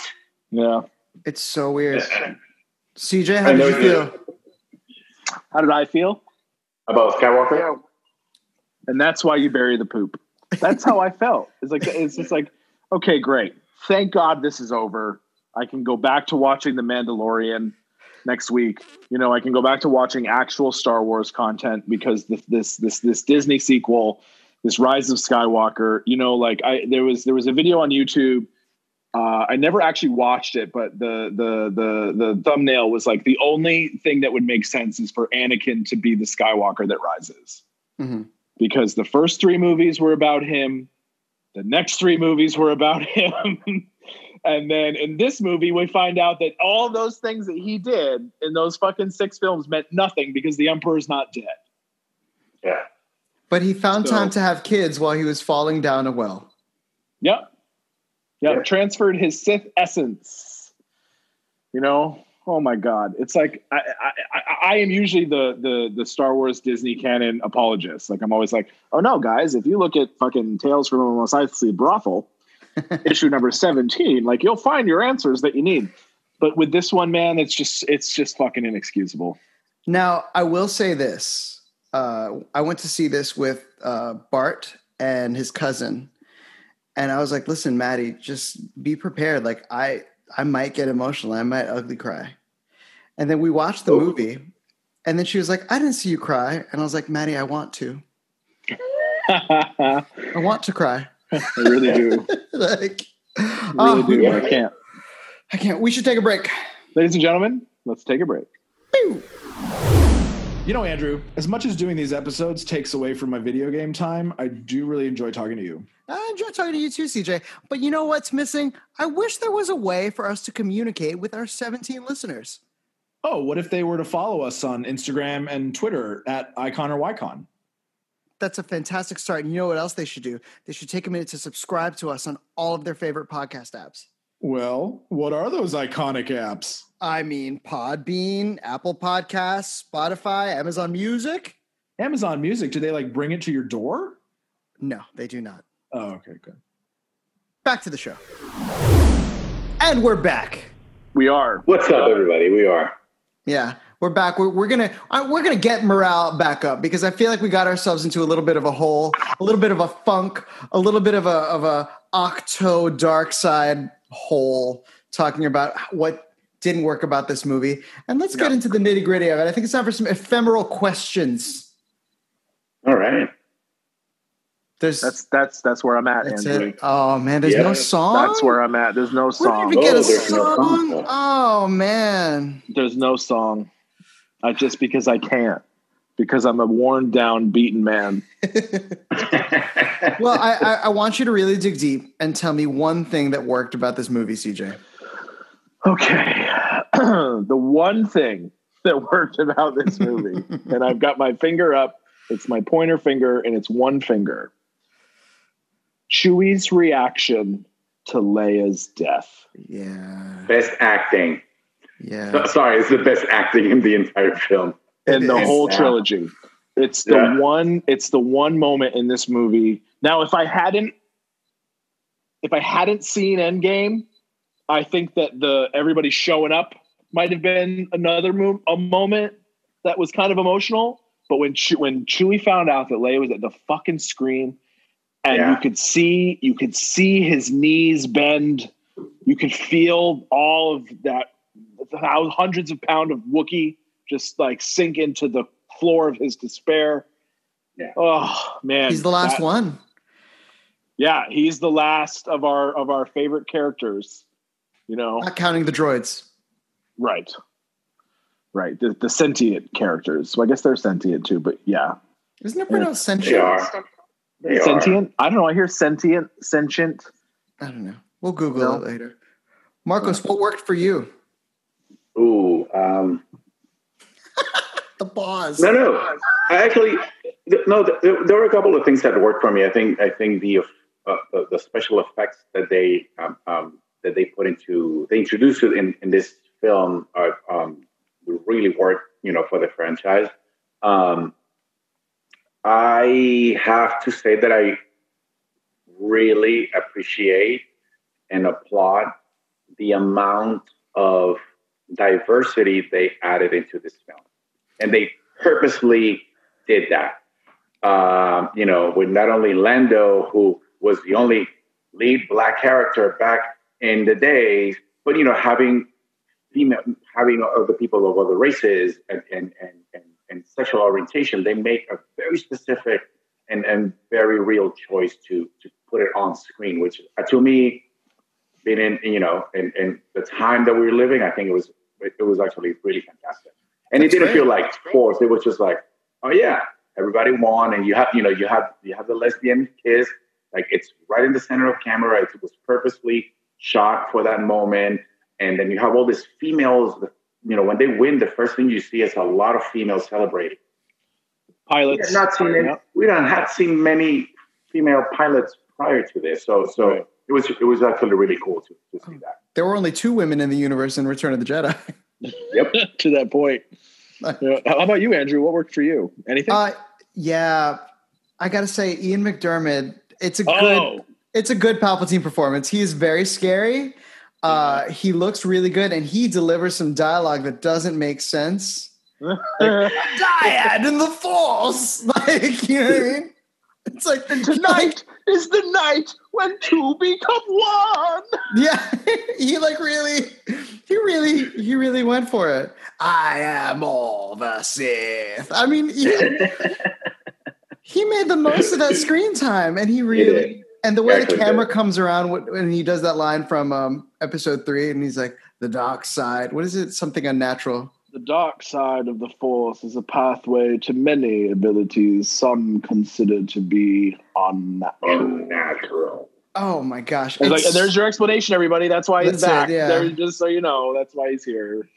yeah. It's so weird. Yeah. CJ, I how did know you you- feel? How did I feel? about skywalker And that's why you bury the poop. That's how I felt. It's like it's just like, okay, great. Thank God this is over. I can go back to watching The Mandalorian next week. You know, I can go back to watching actual Star Wars content because this this this this Disney sequel, this Rise of Skywalker. You know, like I there was there was a video on YouTube. Uh, I never actually watched it, but the the the the thumbnail was like the only thing that would make sense is for Anakin to be the Skywalker that rises Mhm. because the first three movies were about him, the next three movies were about him. and then in this movie, we find out that all those things that he did in those fucking six films meant nothing because the Emperor's not dead. yeah But he found So- time to have kids while he was falling down a well. Yep. Yep. Yeah. Transferred his Sith essence. You know, oh my God. It's like I, I, I, I am usually the, the the Star Wars Disney canon apologist. Like I'm always like, oh no, guys, if you look at fucking Tales from a Mos Eisley Brothel, issue number 17, like you'll find your answers that you need. But with this one, man, it's just it's just fucking inexcusable. Now, I will say this. Uh, I went to see this with uh, Bart and his cousin, and I was like, "Listen, Maddie, just be prepared. Like, I I might get emotional. I might ugly cry." And then we watched the Oh. movie, and then she was like, "I didn't see you cry," and I was like, "Maddie, I want to. I want to cry." I really do. like, I oh, really do. I can't. I can't. We should take a break. Ladies and gentlemen, let's take a break. You know, Andrew, as much as doing these episodes takes away from my video game time, I do really enjoy talking to you. I enjoy talking to you too, CJ. But you know what's missing? I wish there was a way for us to communicate with our 17 listeners. Oh, what if they were to follow us on Instagram and Twitter at Icon or Ycon? That's a fantastic start. And you know what else they should do? They should take a minute to subscribe to us on all of their favorite podcast apps. Well, what are those iconic apps? I mean, Podbean, Apple Podcasts, Spotify, Amazon Music. Amazon Music, do they like bring it to your door? No, they do not. Oh, okay, good. Back to the show. And we're back. We are. what's up everybody we are Yeah, we're back. We're, we're gonna we're gonna get morale back up because I feel like we got ourselves into a little bit of a hole, a little bit of a funk, a little bit of a of a octo dark side hole, talking about what didn't work about this movie. And let's get into the nitty gritty of it. I think it's time for some ephemeral questions. all right There's That's that's that's where I'm at, that's Andrew. it. Oh man, there's no song. That's where I'm at. There's no we song. didn't even get Oh, a there's no song. song. Oh man. There's no song. I just because I can't. Because I'm a worn down, beaten man. Well, I, I, I want you to really dig deep and tell me one thing that worked about this movie, CJ. Okay. the one thing that worked about this movie, and I've got my finger up. It's my pointer finger, and it's one finger. Chewie's reaction to Leia's death. Yeah. Best acting. Yeah. Sorry, it's the best acting in the entire film. In the whole Yeah. trilogy. It's the Yeah. one. It's the one moment in this movie. Now, if I hadn't, if I hadn't seen Endgame, I think that the everybody showing up might have been another a moment that was kind of emotional. But when Chew- when Chewie found out that Leia was at the fucking screen, and Yeah. you could see you could see his knees bend, you could feel all of that hundreds of pound of Wookiee just like sink into the floor of his despair. Yeah. Oh man, He's the last that- one. Yeah, he's the last of our of our favorite characters. You know, Not counting the droids. right, right. The, the sentient characters. So I guess they're sentient too. But yeah, Isn't it pronounced They sentient? are. They are. sentient. I don't know. I hear sentient, sentient. I don't know. We'll Google No. it later. Marcos, what worked for you? Ooh, um, The pause. no, no. I actually, no. There, there were a couple of things that worked for me. I think, I think the uh, the, special effects that they um, um, that they put into they introduced in in this film are um, really worked. You know, for the franchise. Um, I have to say that I really appreciate and applaud the amount of diversity they added into this film. And they purposely did that. Um, you know, with not only Lando, who was the only lead black character back in the days, but you know, having female, having other people of other races and and and, and, and sexual orientation, they make a very specific and, and very real choice to to put it on screen, which uh, to me, being in you know in, in the time that we were living, I think it was it was actually really fantastic. And That's it didn't great. feel like forced. It was just like, oh yeah, everybody won, and you have you know you have you have the lesbian kiss, like it's right in the center of camera. It was purposely shot for that moment, and then you have all these females. You know, when they win, the first thing you see is a lot of females celebrating. We Pilots. have not seen any, Yeah. we don't have seen many female pilots prior to this, so so Right. it was it was actually really cool to, to see hmm. that. There were only two women in the universe in Return of the Jedi. Yep. to that point. How about you, Andrew? What worked for you? Anything? Uh, yeah, I gotta say, Ian McDiarmid. It's a good. oh, It's a good Palpatine performance. He is very scary. Uh, he looks really good, and he delivers some dialogue that doesn't make sense. Dyad in the Force, like you know what I mean? It's like tonight is the night when two become one. Yeah, he like really, he really, he really went for it. I am all the Sith. I mean, he, he made the most of that screen time, and he really, and the way the camera did. comes around when, when he does that line from um, episode three, and he's like, "The dark side." What is it? Something unnatural. The dark side of the Force is a pathway to many abilities, some considered to be unnatural. Unnatural. Oh my gosh! It's like, there's your explanation, everybody. That's why he's That's it, back. yeah. There, just so you know, that's why he's here.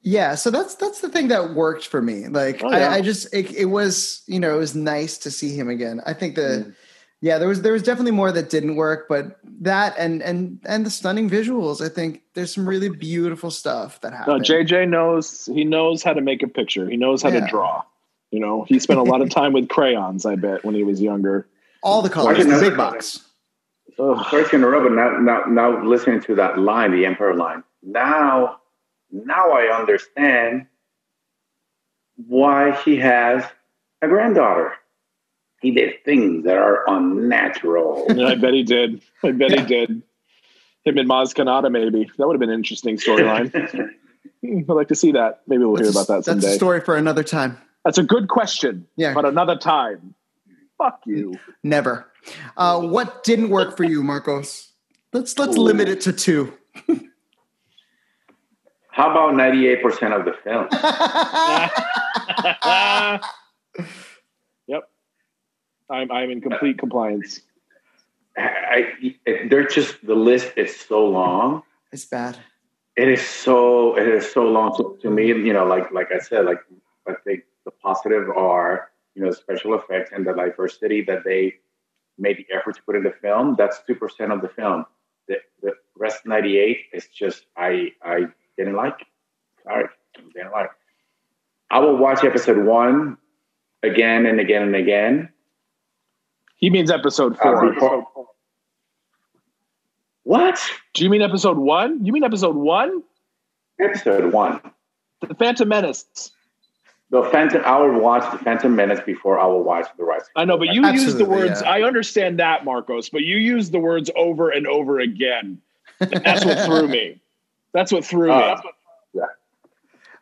Yeah, so that's that's the thing that worked for me. Like Oh, yeah. I, I just it, it was you know it was nice to see him again. I think the Mm. Yeah there was there was definitely more that didn't work, but that and and and the stunning visuals. I think there's some really beautiful stuff that No, happened. JJ knows he knows how to make a picture. He knows how Yeah. to draw. You know, he spent a lot of time with crayons. I bet when he was younger. All the colors, Watching the big box. Ugh. Sorry to interrupt, but now, now, now listening to that line, the Emperor line, now, now I understand why he has a granddaughter. He did things that are unnatural. Yeah, I bet he did. I bet Yeah. he did. Him and Maz Kanata, maybe that would have been an interesting storyline. I'd like to see that. Maybe we'll hear That's a- about that someday. That's a story for another time. That's a good question. Yeah. but another time. Fuck you. Never. Uh, what didn't work for you, Marcos? Let's let's limit it to two. How about 98% of the film? yep. I'm I'm in complete compliance. I, I, they're just, the list is so long. it's bad. it is so it is so long to, to me. You know, like like I said, like I think the positive are you know special effects and the diversity that they made the effort to put in the film. That's two percent of the film. The, the rest ninety eight is just I I didn't like. It. Sorry, didn't like. I will watch episode one again and again and again. He means episode four. Uh, before- what? Do you mean episode one? You mean episode one? Episode one. The Phantom Menace. The Phantom. I will watch the Phantom Menace before I will watch the rest. I know, but you use the words. yeah. I understand that, Marcos, but you use the words over and over again. That's what threw me. That's what threw me. Uh,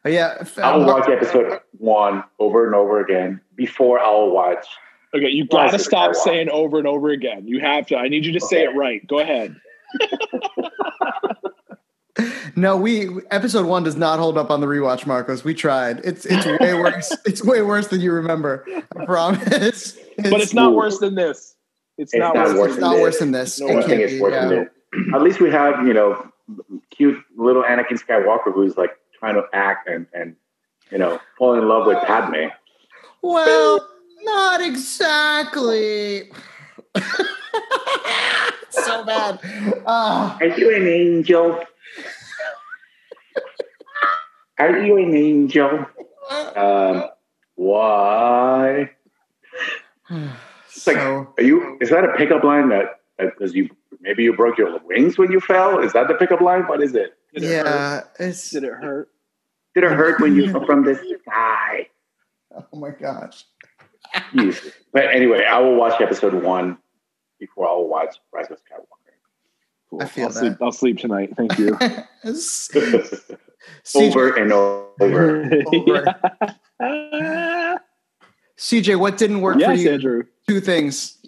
Oh, yeah, I will watch episode one over and over again before I will watch. Okay, you got to Rise stop saying over and over again. You have to. I need you to say it right. Go ahead. no, we episode one does not hold up on the rewatch, Marcos. We tried. It's it's way worse. it's way worse than you remember. I promise. But it's not worse than this. It's, It's not, not worse. worse It's than not this. worse than this. No, It I I think can't it's be, worse yeah. than it. At least we have you know cute little Anakin Skywalker who's like trying to act and and you know fall in love with Padme. Well, not exactly. so bad. Ah. Are you an angel? Are you an angel? Um, why? It's like, so are you? Is that a pickup line that because you maybe you broke your wings when you fell? Is that the pickup line? What is it? Did it hurt? yeah, it's Did it hurt? Did it hurt when you fell from the sky? oh my gosh. Jesus. But anyway, I will watch episode one before I will watch Rise of Skywalker. Cool. I feel I'll sleep. I'll sleep tonight. Thank you. CJ, over and over. CJ, what didn't work for you? Andrew. Two things.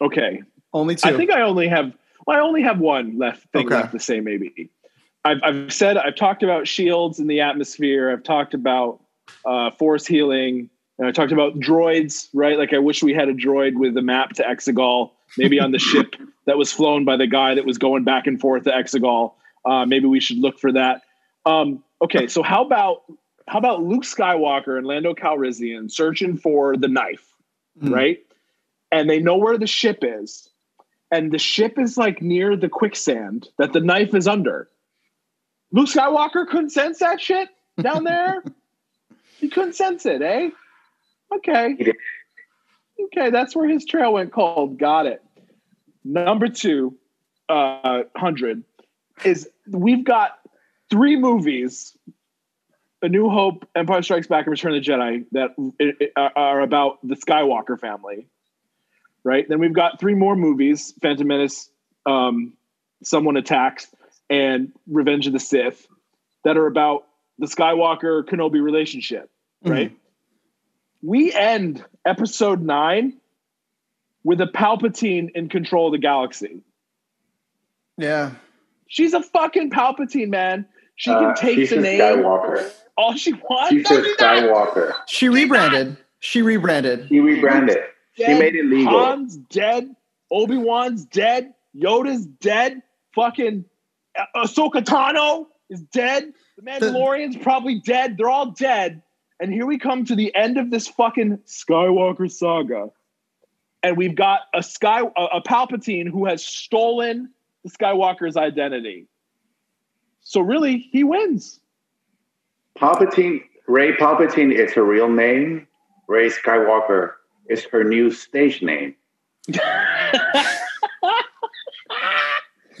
Okay. Only two. I think I only have well, I only have one left thing Okay. left to say maybe. I've I've said I've talked about shields in the atmosphere. I've talked about uh, force healing. And I talked about droids, right? Like I wish we had a droid with a map to Exegol, maybe on the ship that was flown by the guy that was going back and forth to Exegol. Uh, maybe we should look for that. Um, okay, so how about how about Luke Skywalker and Lando Calrissian searching for the knife, Hmm. right? And they know where the ship is, and the ship is like near the quicksand that the knife is under. Luke Skywalker couldn't sense that shit down there. he couldn't sense it, eh? Okay. Okay, that's where his trail went cold. Got it. Number two, uh, hundred is we've got three movies: A New Hope, Empire Strikes Back, and Return of the Jedi that i- are about the Skywalker family. Right. Then we've got three more movies: Phantom Menace, um, Someone Attacks, and Revenge of the Sith, that are about the Skywalker Kenobi relationship. Right. We end episode nine with a Palpatine in control of the galaxy. Yeah. She's a fucking Palpatine, man. She can Uh, take the name Skywalker. all she wants. She's Don't a. Skywalker. She rebranded. She rebranded. He rebranded. She Dead. made it legal. Han's dead. Obi Wan's dead. Yoda's dead. Fucking uh, Ahsoka Tano is dead. The Mandalorian's probably dead. They're all dead. And here we come to the end of this fucking Skywalker saga. And we've got a sky a, a Palpatine who has stolen the Skywalker's identity. So really, he wins. Palpatine, Rey Palpatine is her real name. Rey Skywalker is her new stage name.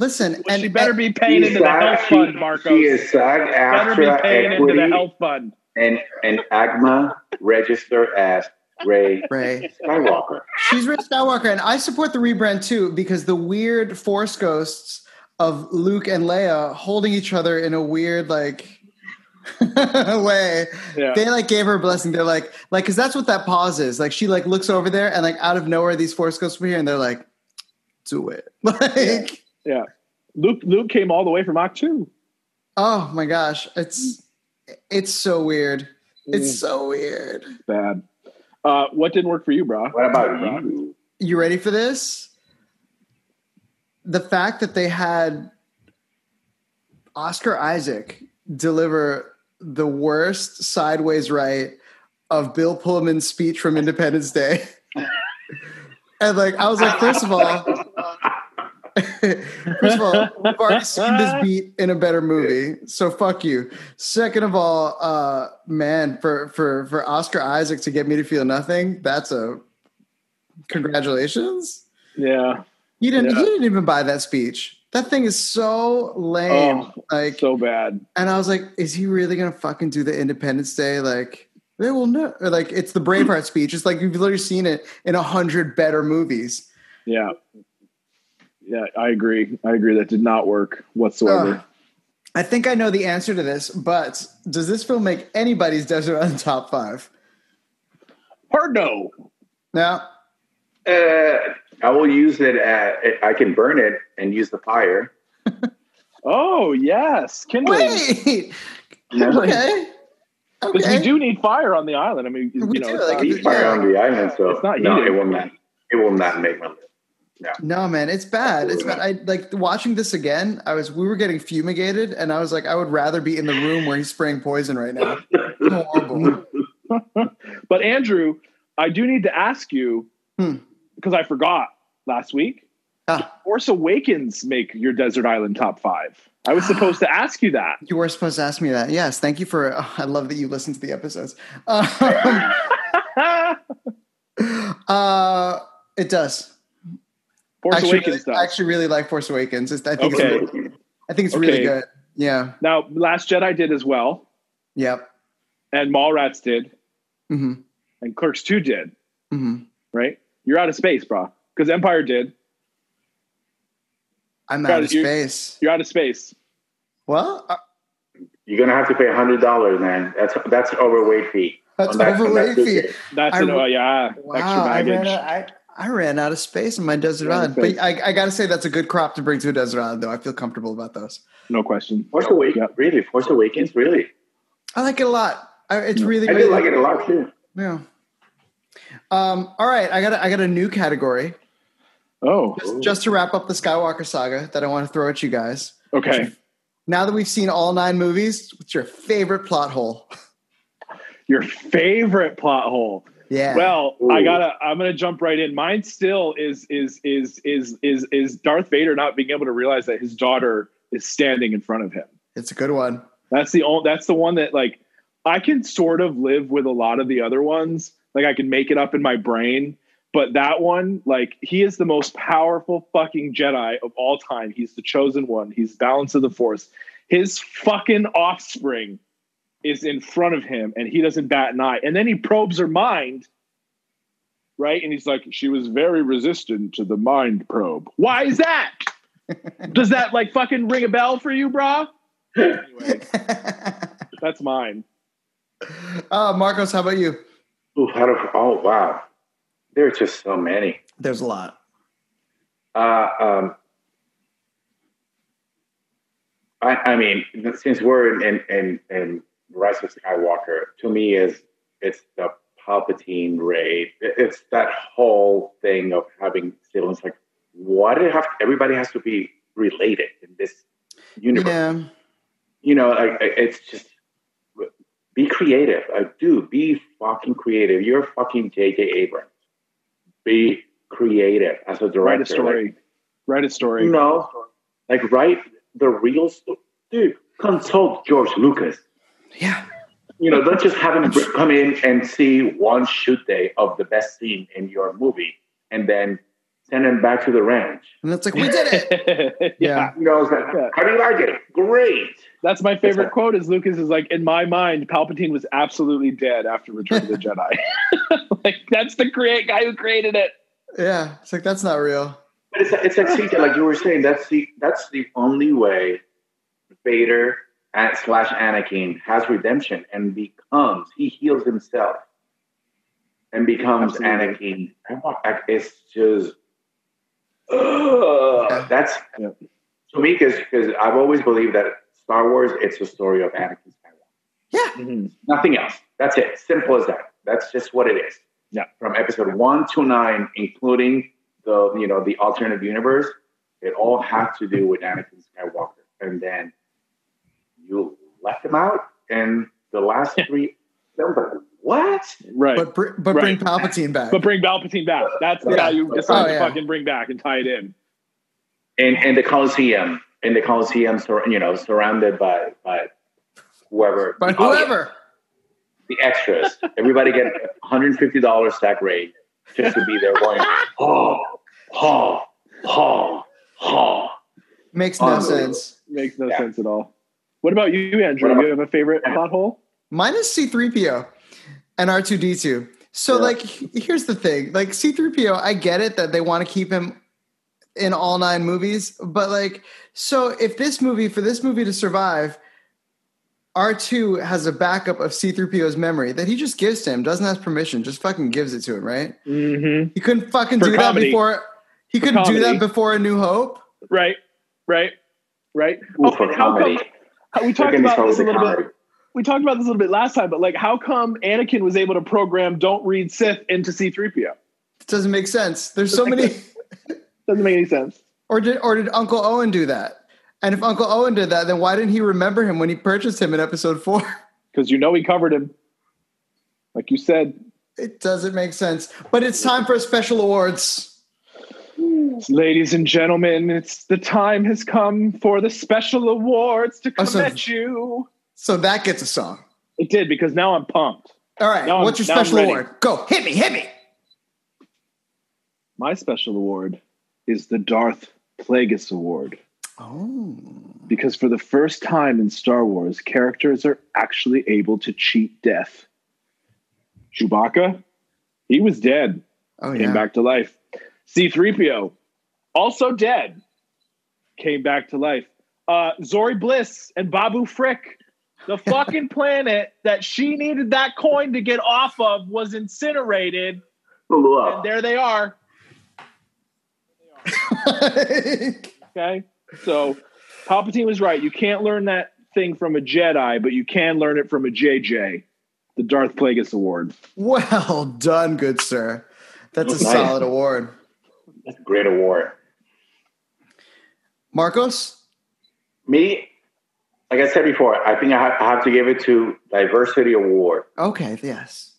Listen, Well, and she better and- be paying into the health she- fund, Marcos. She is SAG better be AFTRA paying into the health fund. And, and AGMA register as Rey Rey. Skywalker. She's Rey Skywalker, and I support the rebrand too because the weird Force ghosts of Luke and Leia holding each other in a weird like way. Yeah. They like gave her a blessing. They're like, like, because that's what that pause is. Like, she like looks over there, and like out of nowhere, these Force ghosts were here, and they're like, "Do it!" Like, Yeah. Luke Luke came all the way from Ahch-To. oh my gosh, it's it's so weird. It's so weird. Bad. Uh, what didn't work for you, bro? What about you? You ready for this? The fact that they had Oscar Isaac deliver the worst sideways right of Bill Pullman's speech from Independence Day. and like I was like, first of all, first of all, we've already seen this beat in a better movie, so fuck you. Second of all, uh, man, for for for Oscar Isaac to get me to feel nothing, that's a congratulations. Yeah. He didn't. Yeah. He didn't even buy that speech. That thing is so lame. Oh, like, So bad. and I was like, is he really gonna fucking do the Independence Day? Like, they will know. Or like, it's the Braveheart speech. It's like you've literally seen it in a hundred better movies. Yeah. Yeah, I agree. I agree. That did not work whatsoever. Ugh. I think I know the answer to this, but does this film make anybody's Desert Island top five? Hard no. Now, Uh, I will use it at. I can burn it and use the fire. Oh yes, kindling. wait. Yeah. Okay. Because Okay. we do need fire on the island. I mean, you We know, do, it's like, not- we- fire Yeah. on the island, so It's not no, it will not. It will not make my list. No, man, it's bad. It's bad. I like watching this again. I was we were getting fumigated, and I was like, I would rather be in the room where he's spraying poison right now. Horrible. but Andrew, I do need to ask you Hmm. because I forgot last week. Ah. Force Awakens make your desert island top five. I was supposed to ask you that. You were supposed to ask me that. Yes, thank you for. oh, I love that you listen to the episodes. Um, uh, it does. Force actually, Awakens really, does. I actually really like Force Awakens. It's, I think Okay. it's really, I think it's really good. Yeah. now, Last Jedi did as well, Yep. and Mallrats did, hmm and Clerks Two did. hmm Right? You're out of space, bro. Because Empire did. I'm Got out it. of You- space. You're out of space. Well, uh, You're gonna have to pay a hundred dollars, man. That's that's overweight fee. that's On that- on that overweight fee. ticket. That's I- an oh yeah, extra Wow, I baggage. I, I ran out of space in my desert island. But. I, I got to say, that's a good crop to bring to a desert island, though. I feel comfortable about those. no question. Force Awakens, Yep. really? Force Awakens, really? I like it a lot. I, it's really, I really like it a lot too. Yeah. Um, all right, I got a, I got a new category Oh, just, just to wrap up the Skywalker saga that I want to throw at you guys. okay. Now that we've seen all nine movies, what's your favorite plot hole? Your favorite plot hole. Yeah. Well, Ooh. I gotta. I'm gonna jump right in. Mine still is is is is is is Darth Vader not being able to realize that his daughter is standing in front of him. it's a good one. That's the only. That's the one that like I can sort of live with a lot of the other ones. Like I can make it up in my brain, but that one, like he is the most powerful fucking Jedi of all time. He's the chosen one. He's balance of the Force. His fucking offspring is in front of him, and he doesn't bat an eye. And then he probes her mind. Right, and he's like, she was very resistant to the mind probe. Why is that? Does that like fucking ring a bell for you, brah? Anyway, that's mine. uh, Marcos, how about you? Ooh, out of oh wow, there are just so many. There's a lot. Uh, um, I, I mean, since we're in, in, in, in Rise of Skywalker, to me is it's the Palpatine raid. It's that whole thing of having siblings. Like, why do you have? Everybody has to be related in this universe. Yeah. You know, like it's just be creative. Like, dude, be fucking creative. You're fucking J.J. Abrams. Be creative as a director. Write a Like, story. Write a story. you know, like write the real story. Dude, consult George Lucas. Yeah. You know, don't just have him come in and see one shoot day of the best scene in your movie and then send him back to the ranch. And it's like, we did it. yeah. You know, it's like, how do you like it? Great. That's my favorite quote is Lucas is like, in my mind, Palpatine was absolutely dead after Return of the Jedi. like that's the create guy who created it. Yeah. It's like, that's not real. But it's, it's like CJ, like you were saying, that's the that's the only way Vader and slash Anakin has redemption and becomes he heals himself and becomes Absolutely. Anakin. It's just ugh, that's Yeah. to me because I've always believed that Star Wars it's a story of Anakin Skywalker. Yeah. Mm-hmm. Nothing else. That's it. Simple as that. That's just what it is. Yeah. From episode one to nine, including the you know the alternate universe, it all has to do with Anakin Skywalker. And then you left him out, and the last three. I was like, what? Right. But br- but Right. bring Palpatine back. But bring Palpatine back. That's the Yeah. guy you decide Oh, to yeah. fucking bring back and tie it in. And and the Coliseum, in the Coliseum, sur- you know, surrounded by by whoever, But the audience, whoever. the extras, everybody get 150 dollars stack rate just to be there going, oh, oh, oh, oh. Makes no Unbelievable. sense. Makes no Yeah. sense at all. What about you, Andrew? What about- you have a favorite plot hole? Mine is C3PO and R2D2. So, Yeah. like, here's the thing like, C3PO, I get it that they want to keep him in all nine movies, but, like, so if this movie, for this movie to survive, R2 has a backup of C3PO's memory that he just gives to him, doesn't ask permission, just fucking gives it to him, right? Mm-hmm. He couldn't fucking For do comedy. that before. He For couldn't do that before A New Hope. Right. Right. Right. Ooh, for and how come- comedy. how- we talked about this a with the little bit. We talked about this a little bit last time, but like, how come Anakin was able to program "Don't read Sith" into C-3PO? It doesn't make sense. There's so many. Doesn't make any sense. Or did or did Uncle Owen do that? And if Uncle Owen did that, then why didn't he remember him when he purchased him in episode four? Because you know he covered him, like you said. It doesn't make sense. But it's time for special awards. Ladies and gentlemen, it's the time has come for the special awards to Oh, come so- at you. So that gets a song. It did because now I'm pumped. All right. Now I'm- what's your special award? Go. Hit me. Hit me. My special award is the Darth Plagueis Award. Oh. because for the first time in Star Wars, characters are actually able to cheat death. Chewbacca, he was dead, Oh came yeah. back to life. C3PO, also dead, came back to life. Uh, Zorii Bliss and Babu Frick, the fucking planet that she needed that coin to get off of was incinerated, and there they are. Okay. So Palpatine was right. You can't learn that thing from a Jedi, but you can learn it from a JJ, the Darth Plagueis Award. well done, good sir. That's a Nice. solid award. That's a great award. Marcos? Me, like I said before, I think I have, I have to give it to Diversity Award. Okay, yes.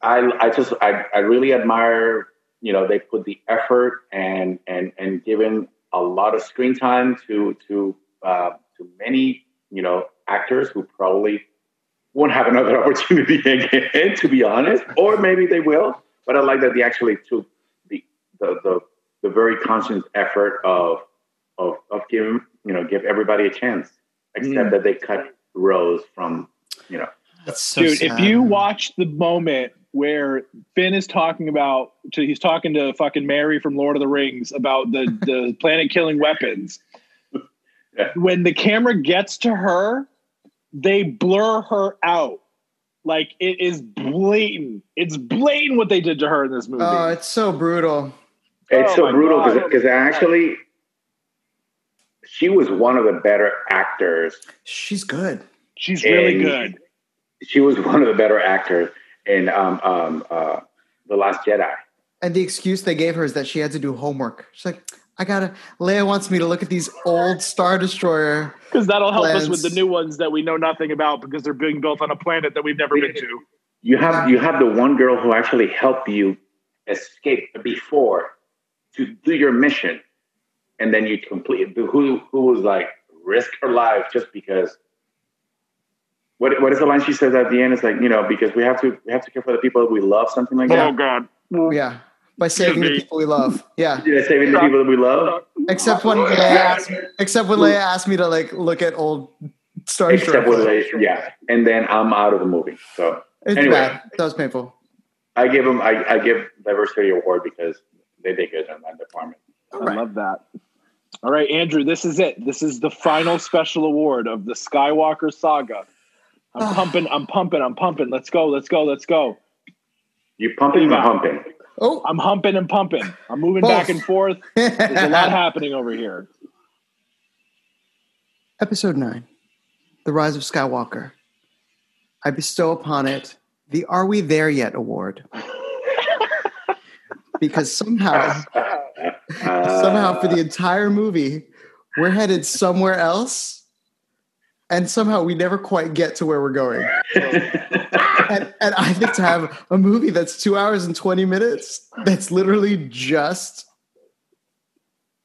I I just I, I really admire you know they put the effort and and and given a lot of screen time to to uh, to many you know actors who probably won't have another opportunity again to be honest or maybe they will but I like that they actually took the the the, the very conscious effort of of of giving you know give everybody a chance except Mm. that they cut Rose from you know That's so Dude, sad. if you watch the moment where Finn is talking about, to, he's talking to fucking Merry from Lord of the Rings about the, the planet killing weapons. Yeah. When the camera gets to her, they blur her out. Like it is blatant. It's blatant what they did to her in this movie. Oh, it's so brutal. It's Oh so brutal because actually, she was one of the better actors. She's good. She's really good. She was one of the better actors in um, um, uh, the Last Jedi. And the excuse they gave her is that she had to do homework. She's like, I gotta. Leia wants me to look at these old Star Destroyer. Because that'll help us with the new ones that we know nothing about because they're being built on a planet that we've never been to. You have you have the one girl who actually helped you escape before to do your mission, and then you complete who who was like risk her life just because. What, what is the line she says at the end? It's like you know because we have to we have to care for the people that we love, something like that. Oh God. Yeah, by saving the people we love. Yeah, Yeah, saving the people that we love. except when Leia asked, except when Leia asked me to like look at old Star Trek. Except when they, yeah, and then I'm out of the movie. So It's Anyway. bad. That was painful. I give them I, I give diversity award because they did good in that department. I right. love that. All right, Andrew, this is it. This is the final special award of the Skywalker saga. I'm ah. pumping, I'm pumping, I'm pumping. Let's go, let's go, let's go. You pumping or humping? Oh, I'm humping and pumping. I'm moving Both. back oh. and forth. There's a lot happening over here. Episode 9 The Rise of Skywalker. I bestow upon it the Are We There Yet award. Because somehow, somehow for the entire movie, we're headed somewhere else. and somehow we never quite get to where we're going. and, and I think to have a movie that's two hours and 20 minutes, that's literally just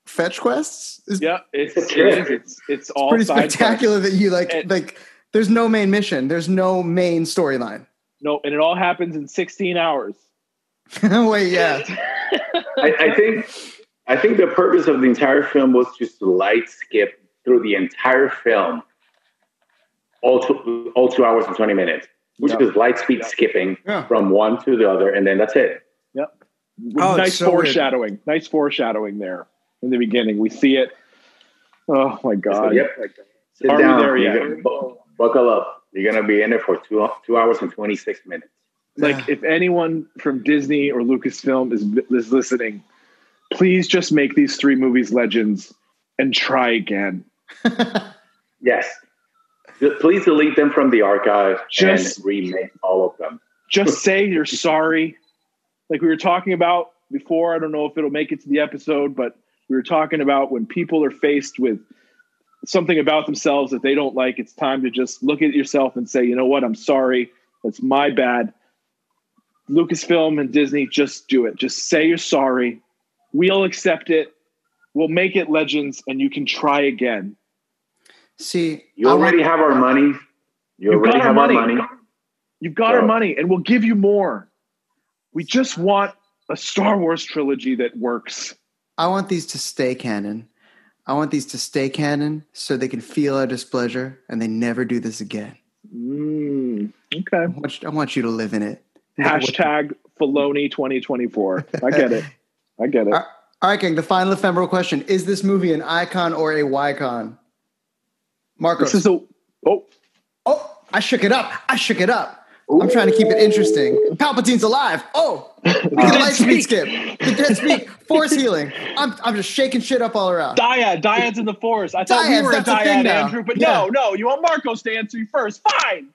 fetch quests is Yeah, it's It's it is. it's it's all pretty spectacular quests. that you like, And- like, there's no main mission, there's no main storyline. No, and it all happens in 16 hours. Wait, yeah. I, I think I think the purpose of the entire film was just to light skip through the entire film, all two, all two hours and twenty minutes, which Yeah. is light speed skipping Yeah. from one to the other, and then that's it. Oh, nice so weird. foreshadowing. Nice foreshadowing there in the beginning. We see it. Oh my So, god. yep. Sit Are we there yet? gonna buckle up. You're gonna be in it for two two hours and twenty six minutes. Like if anyone from Disney or Lucasfilm is is listening, please just make these three movies legends and try again. Yes. Please delete them from the archive Just- and remake all of them. Just say you're sorry. Like we were talking about before, I don't know if it'll make it to the episode, but we were talking about when people are faced with something about themselves that they don't like, it's time to just look at yourself and say, you know what, I'm sorry. That's my bad. Lucasfilm and Disney, just do it. Just say you're sorry. We'll accept it. We'll make it legends and you can try again. See, You I already have our money. You You've already got our have money. our money. You've got our money and we'll give you more. We just want a Star Wars trilogy that works. I want these to stay canon. I want these to stay canon so they can feel our displeasure and they never do this again. Mm, I okay. want, you, I want you to live in it. Hashtag Filoni 2024. I get it. I get it. All right, King, the final ephemeral question. Is this movie an icon or a Wycon? Marcos. This is a oh oh, I shook it up. I shook it up. I'm trying to keep it interesting. Palpatine's alive. Oh, we can light speed skip. The dead speak. Force healing. I'm, I'm just shaking shit up all around. Dyad. Dyad's in the force. I thought we were a that's a Dyad. Andrew, but Yeah. no, no. You want Marcos to answer you first. Fine.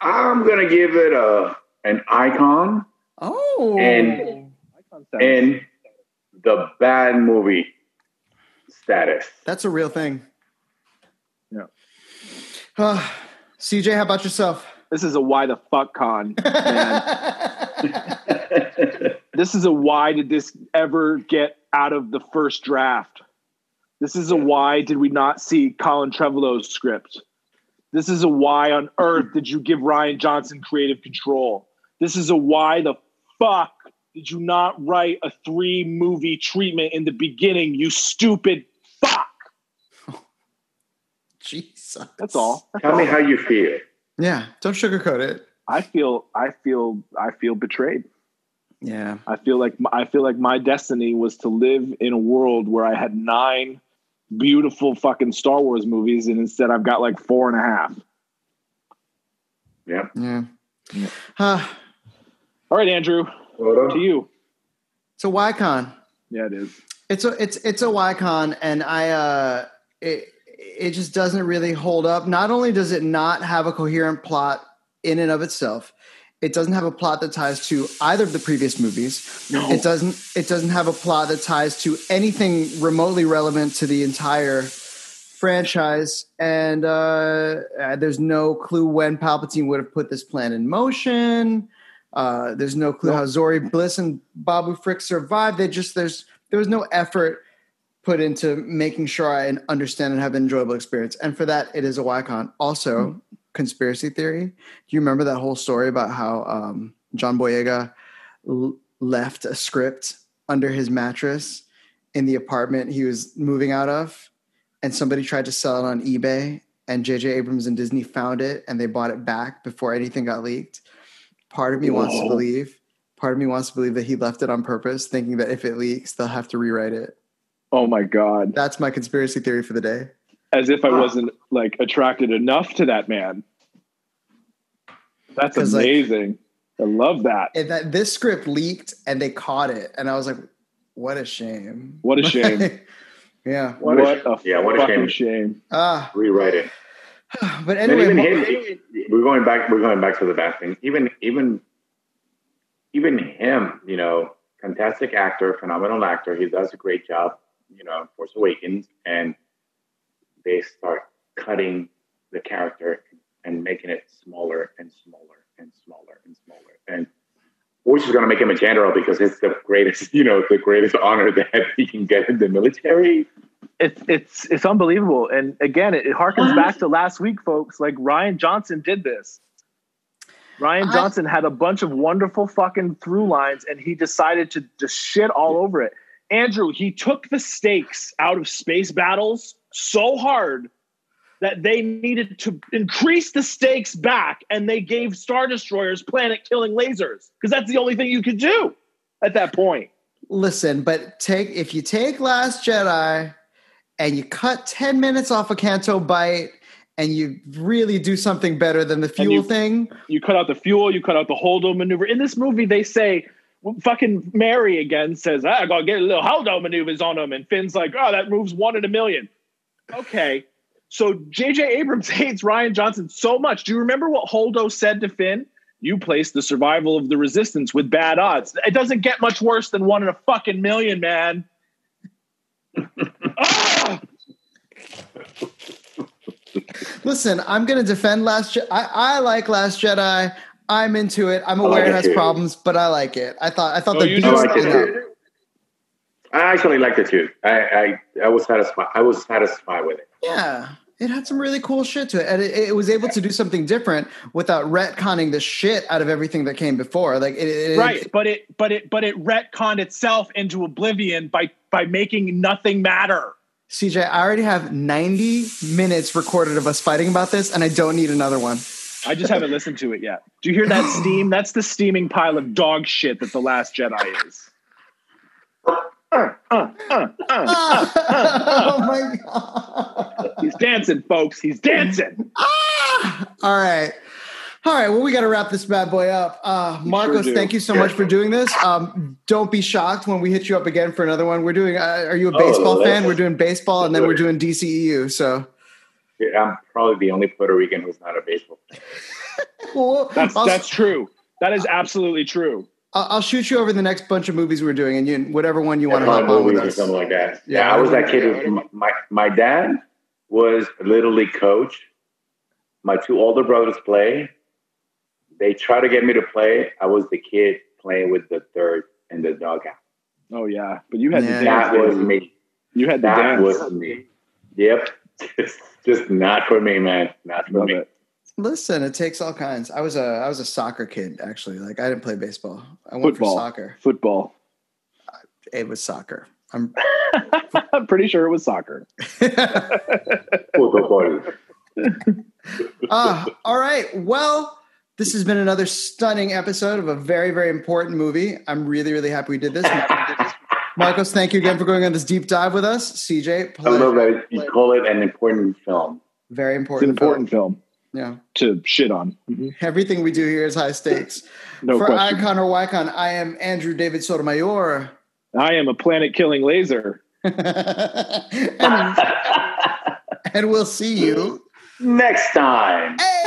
I'm gonna give it a an icon oh. And- in the bad movie status. That's a real thing. Yeah. Uh, CJ, how about yourself? This is a why the fuck con, man. this is a why did this ever get out of the first draft? This is a why did we not see Colin Trevorrow's script? This is a why on earth did you give Rian Johnson creative control? This is a why the fuck did you not write a three movie treatment in the beginning, you stupid fuck? Jesus. That's all. That's Tell me how you feel. Yeah, don't sugarcoat it. I feel I feel I feel betrayed. Yeah. I feel like I feel like my destiny was to live in a world where I had nine beautiful fucking Star Wars movies, and instead I've got like four and a half. Yeah. Yeah. Yeah. Uh, All right, Andrew, to you. it's a Wycon. Yeah, it is. It's a it's it's a Wycon, and I uh it it just doesn't really hold up. Not only does it not have a coherent plot in and of itself, it doesn't have a plot that ties to either of the previous movies. No. It doesn't it doesn't have a plot that ties to anything remotely relevant to the entire franchise and uh, uh, there's no clue when Palpatine would have put this plan in motion. Uh, there's no clue how Zorii Bliss and Babu Frick survived. They just there's there was no effort put into making sure I understand and have an enjoyable experience. And for that, it is a Wycon. Also, conspiracy theory. Do you remember that whole story about how um, John Boyega l- left a script under his mattress in the apartment he was moving out of, and somebody tried to sell it on eBay, and J.J. Abrams and Disney found it, and they bought it back before anything got leaked. Part of me wants to believe. Part of me wants to believe that he left it on purpose, thinking that if it leaks, they'll have to rewrite it. Oh my god! That's my conspiracy theory for the day. As if I wasn't like attracted enough to that man. That's 'Cause, like- amazing. I love that. And that this script leaked and they caught it, and I was like, "What a shame! What a shame. yeah. What a What sh- a yeah, what a shame. shame. Ah, Rewrite it. but anyway, even mo- him, we're going back. We're going back to the bad thing. Even even even him, you know, fantastic actor, phenomenal actor. He does a great job. You know, Force Awakens, and they start cutting the character and making it smaller and smaller and smaller and smaller. And which is going to make him a general because it's the greatest, you know, the greatest honor that he can get in the military. It's it's it's unbelievable. And again, it, it harkens back to last week, folks. Like Rian Johnson did this. Ryan I- Johnson had a bunch of wonderful fucking through lines, and he decided to just shit all over it. Andrew, he took the stakes out of space battles so hard that they needed to increase the stakes back, and they gave Star Destroyers planet killing lasers because that's the only thing you could do at that point. Listen, but take if you take Last Jedi and you cut 10 minutes off a Canto Bight and you really do something better than the fuel you- thing, You cut out the fuel, you cut out the holdo maneuver. In this movie, they say fucking Merry again says, "Ah, I gotta get a little holdo maneuvers on him, and Finn's like, oh, that moves one in a million. Okay, so J.J. Abrams hates Rian Johnson so much. Do you remember what Holdo said to Finn? You placed the survival of the resistance with bad odds. It doesn't get much worse than one in a fucking million, man. Listen, I'm going to defend Last Jedi. I, I like Last Jedi. I'm into it. I'm aware like it it has too. problems, but I like it. I thought I thought Oh, the you beats do? I like it you know, too. I actually liked it too. I, I I was satisfied. I was satisfied with it. Yeah, it had some really cool shit to it, and it, it was able to do something different without retconning the shit out of everything that came before. Like, it, it, right but it but it but it retconned itself into oblivion by by making nothing matter CJ, I already have 90 minutes recorded of us fighting about this, and I don't need another one. i just haven't listened to it yet do you hear that steam that's the steaming pile of dog shit that the last jedi is Uh, uh, uh, uh. oh my god! he's dancing folks he's dancing ah! All right. All right, well, we got to wrap this bad boy up. Uh, Marcos, do. thank you so much for doing this. Um, don't be shocked when we hit you up again for another one. We're doing. Uh, are you a Oh, baseball let's- fan? We're doing baseball, and then we're doing DCEU. So, Yeah, I'm probably the only Puerto Rican who's not a baseball. fan. well, that's that's true that is absolutely true I'll I'll shoot you over the next bunch of movies we're doing, and you whatever one you want to Five hop on with movies or something like that. Yeah, Yeah, I was that kid. Who, my my dad was a little league coach. My two older brothers play. They try to get me to play. I was the kid playing with the third and the dugout. oh yeah but you had Yeah. the That dance was me. you had the That dance was me. Yep. Just, just not for me, man. Not for Love me. it. Listen, it takes all kinds. I was a I was a soccer kid actually. Like I didn't play baseball. I went Football. for soccer. football It was soccer. I'm i'm pretty sure it was soccer Football. Ah, all right. Well, this has been another stunning episode of a very, very important movie. I'm really, really happy we did this. Marcos, thank you again for going on this deep dive with us. CJ, I love that you call it an important film. very important. it's an important. important film film. to shit on Yeah. Everything we do here is high stakes. no for question Icon or Wycon, I am Andrew David Sotomayor. i am a planet killing laser and, and we'll see you Next time. Hey!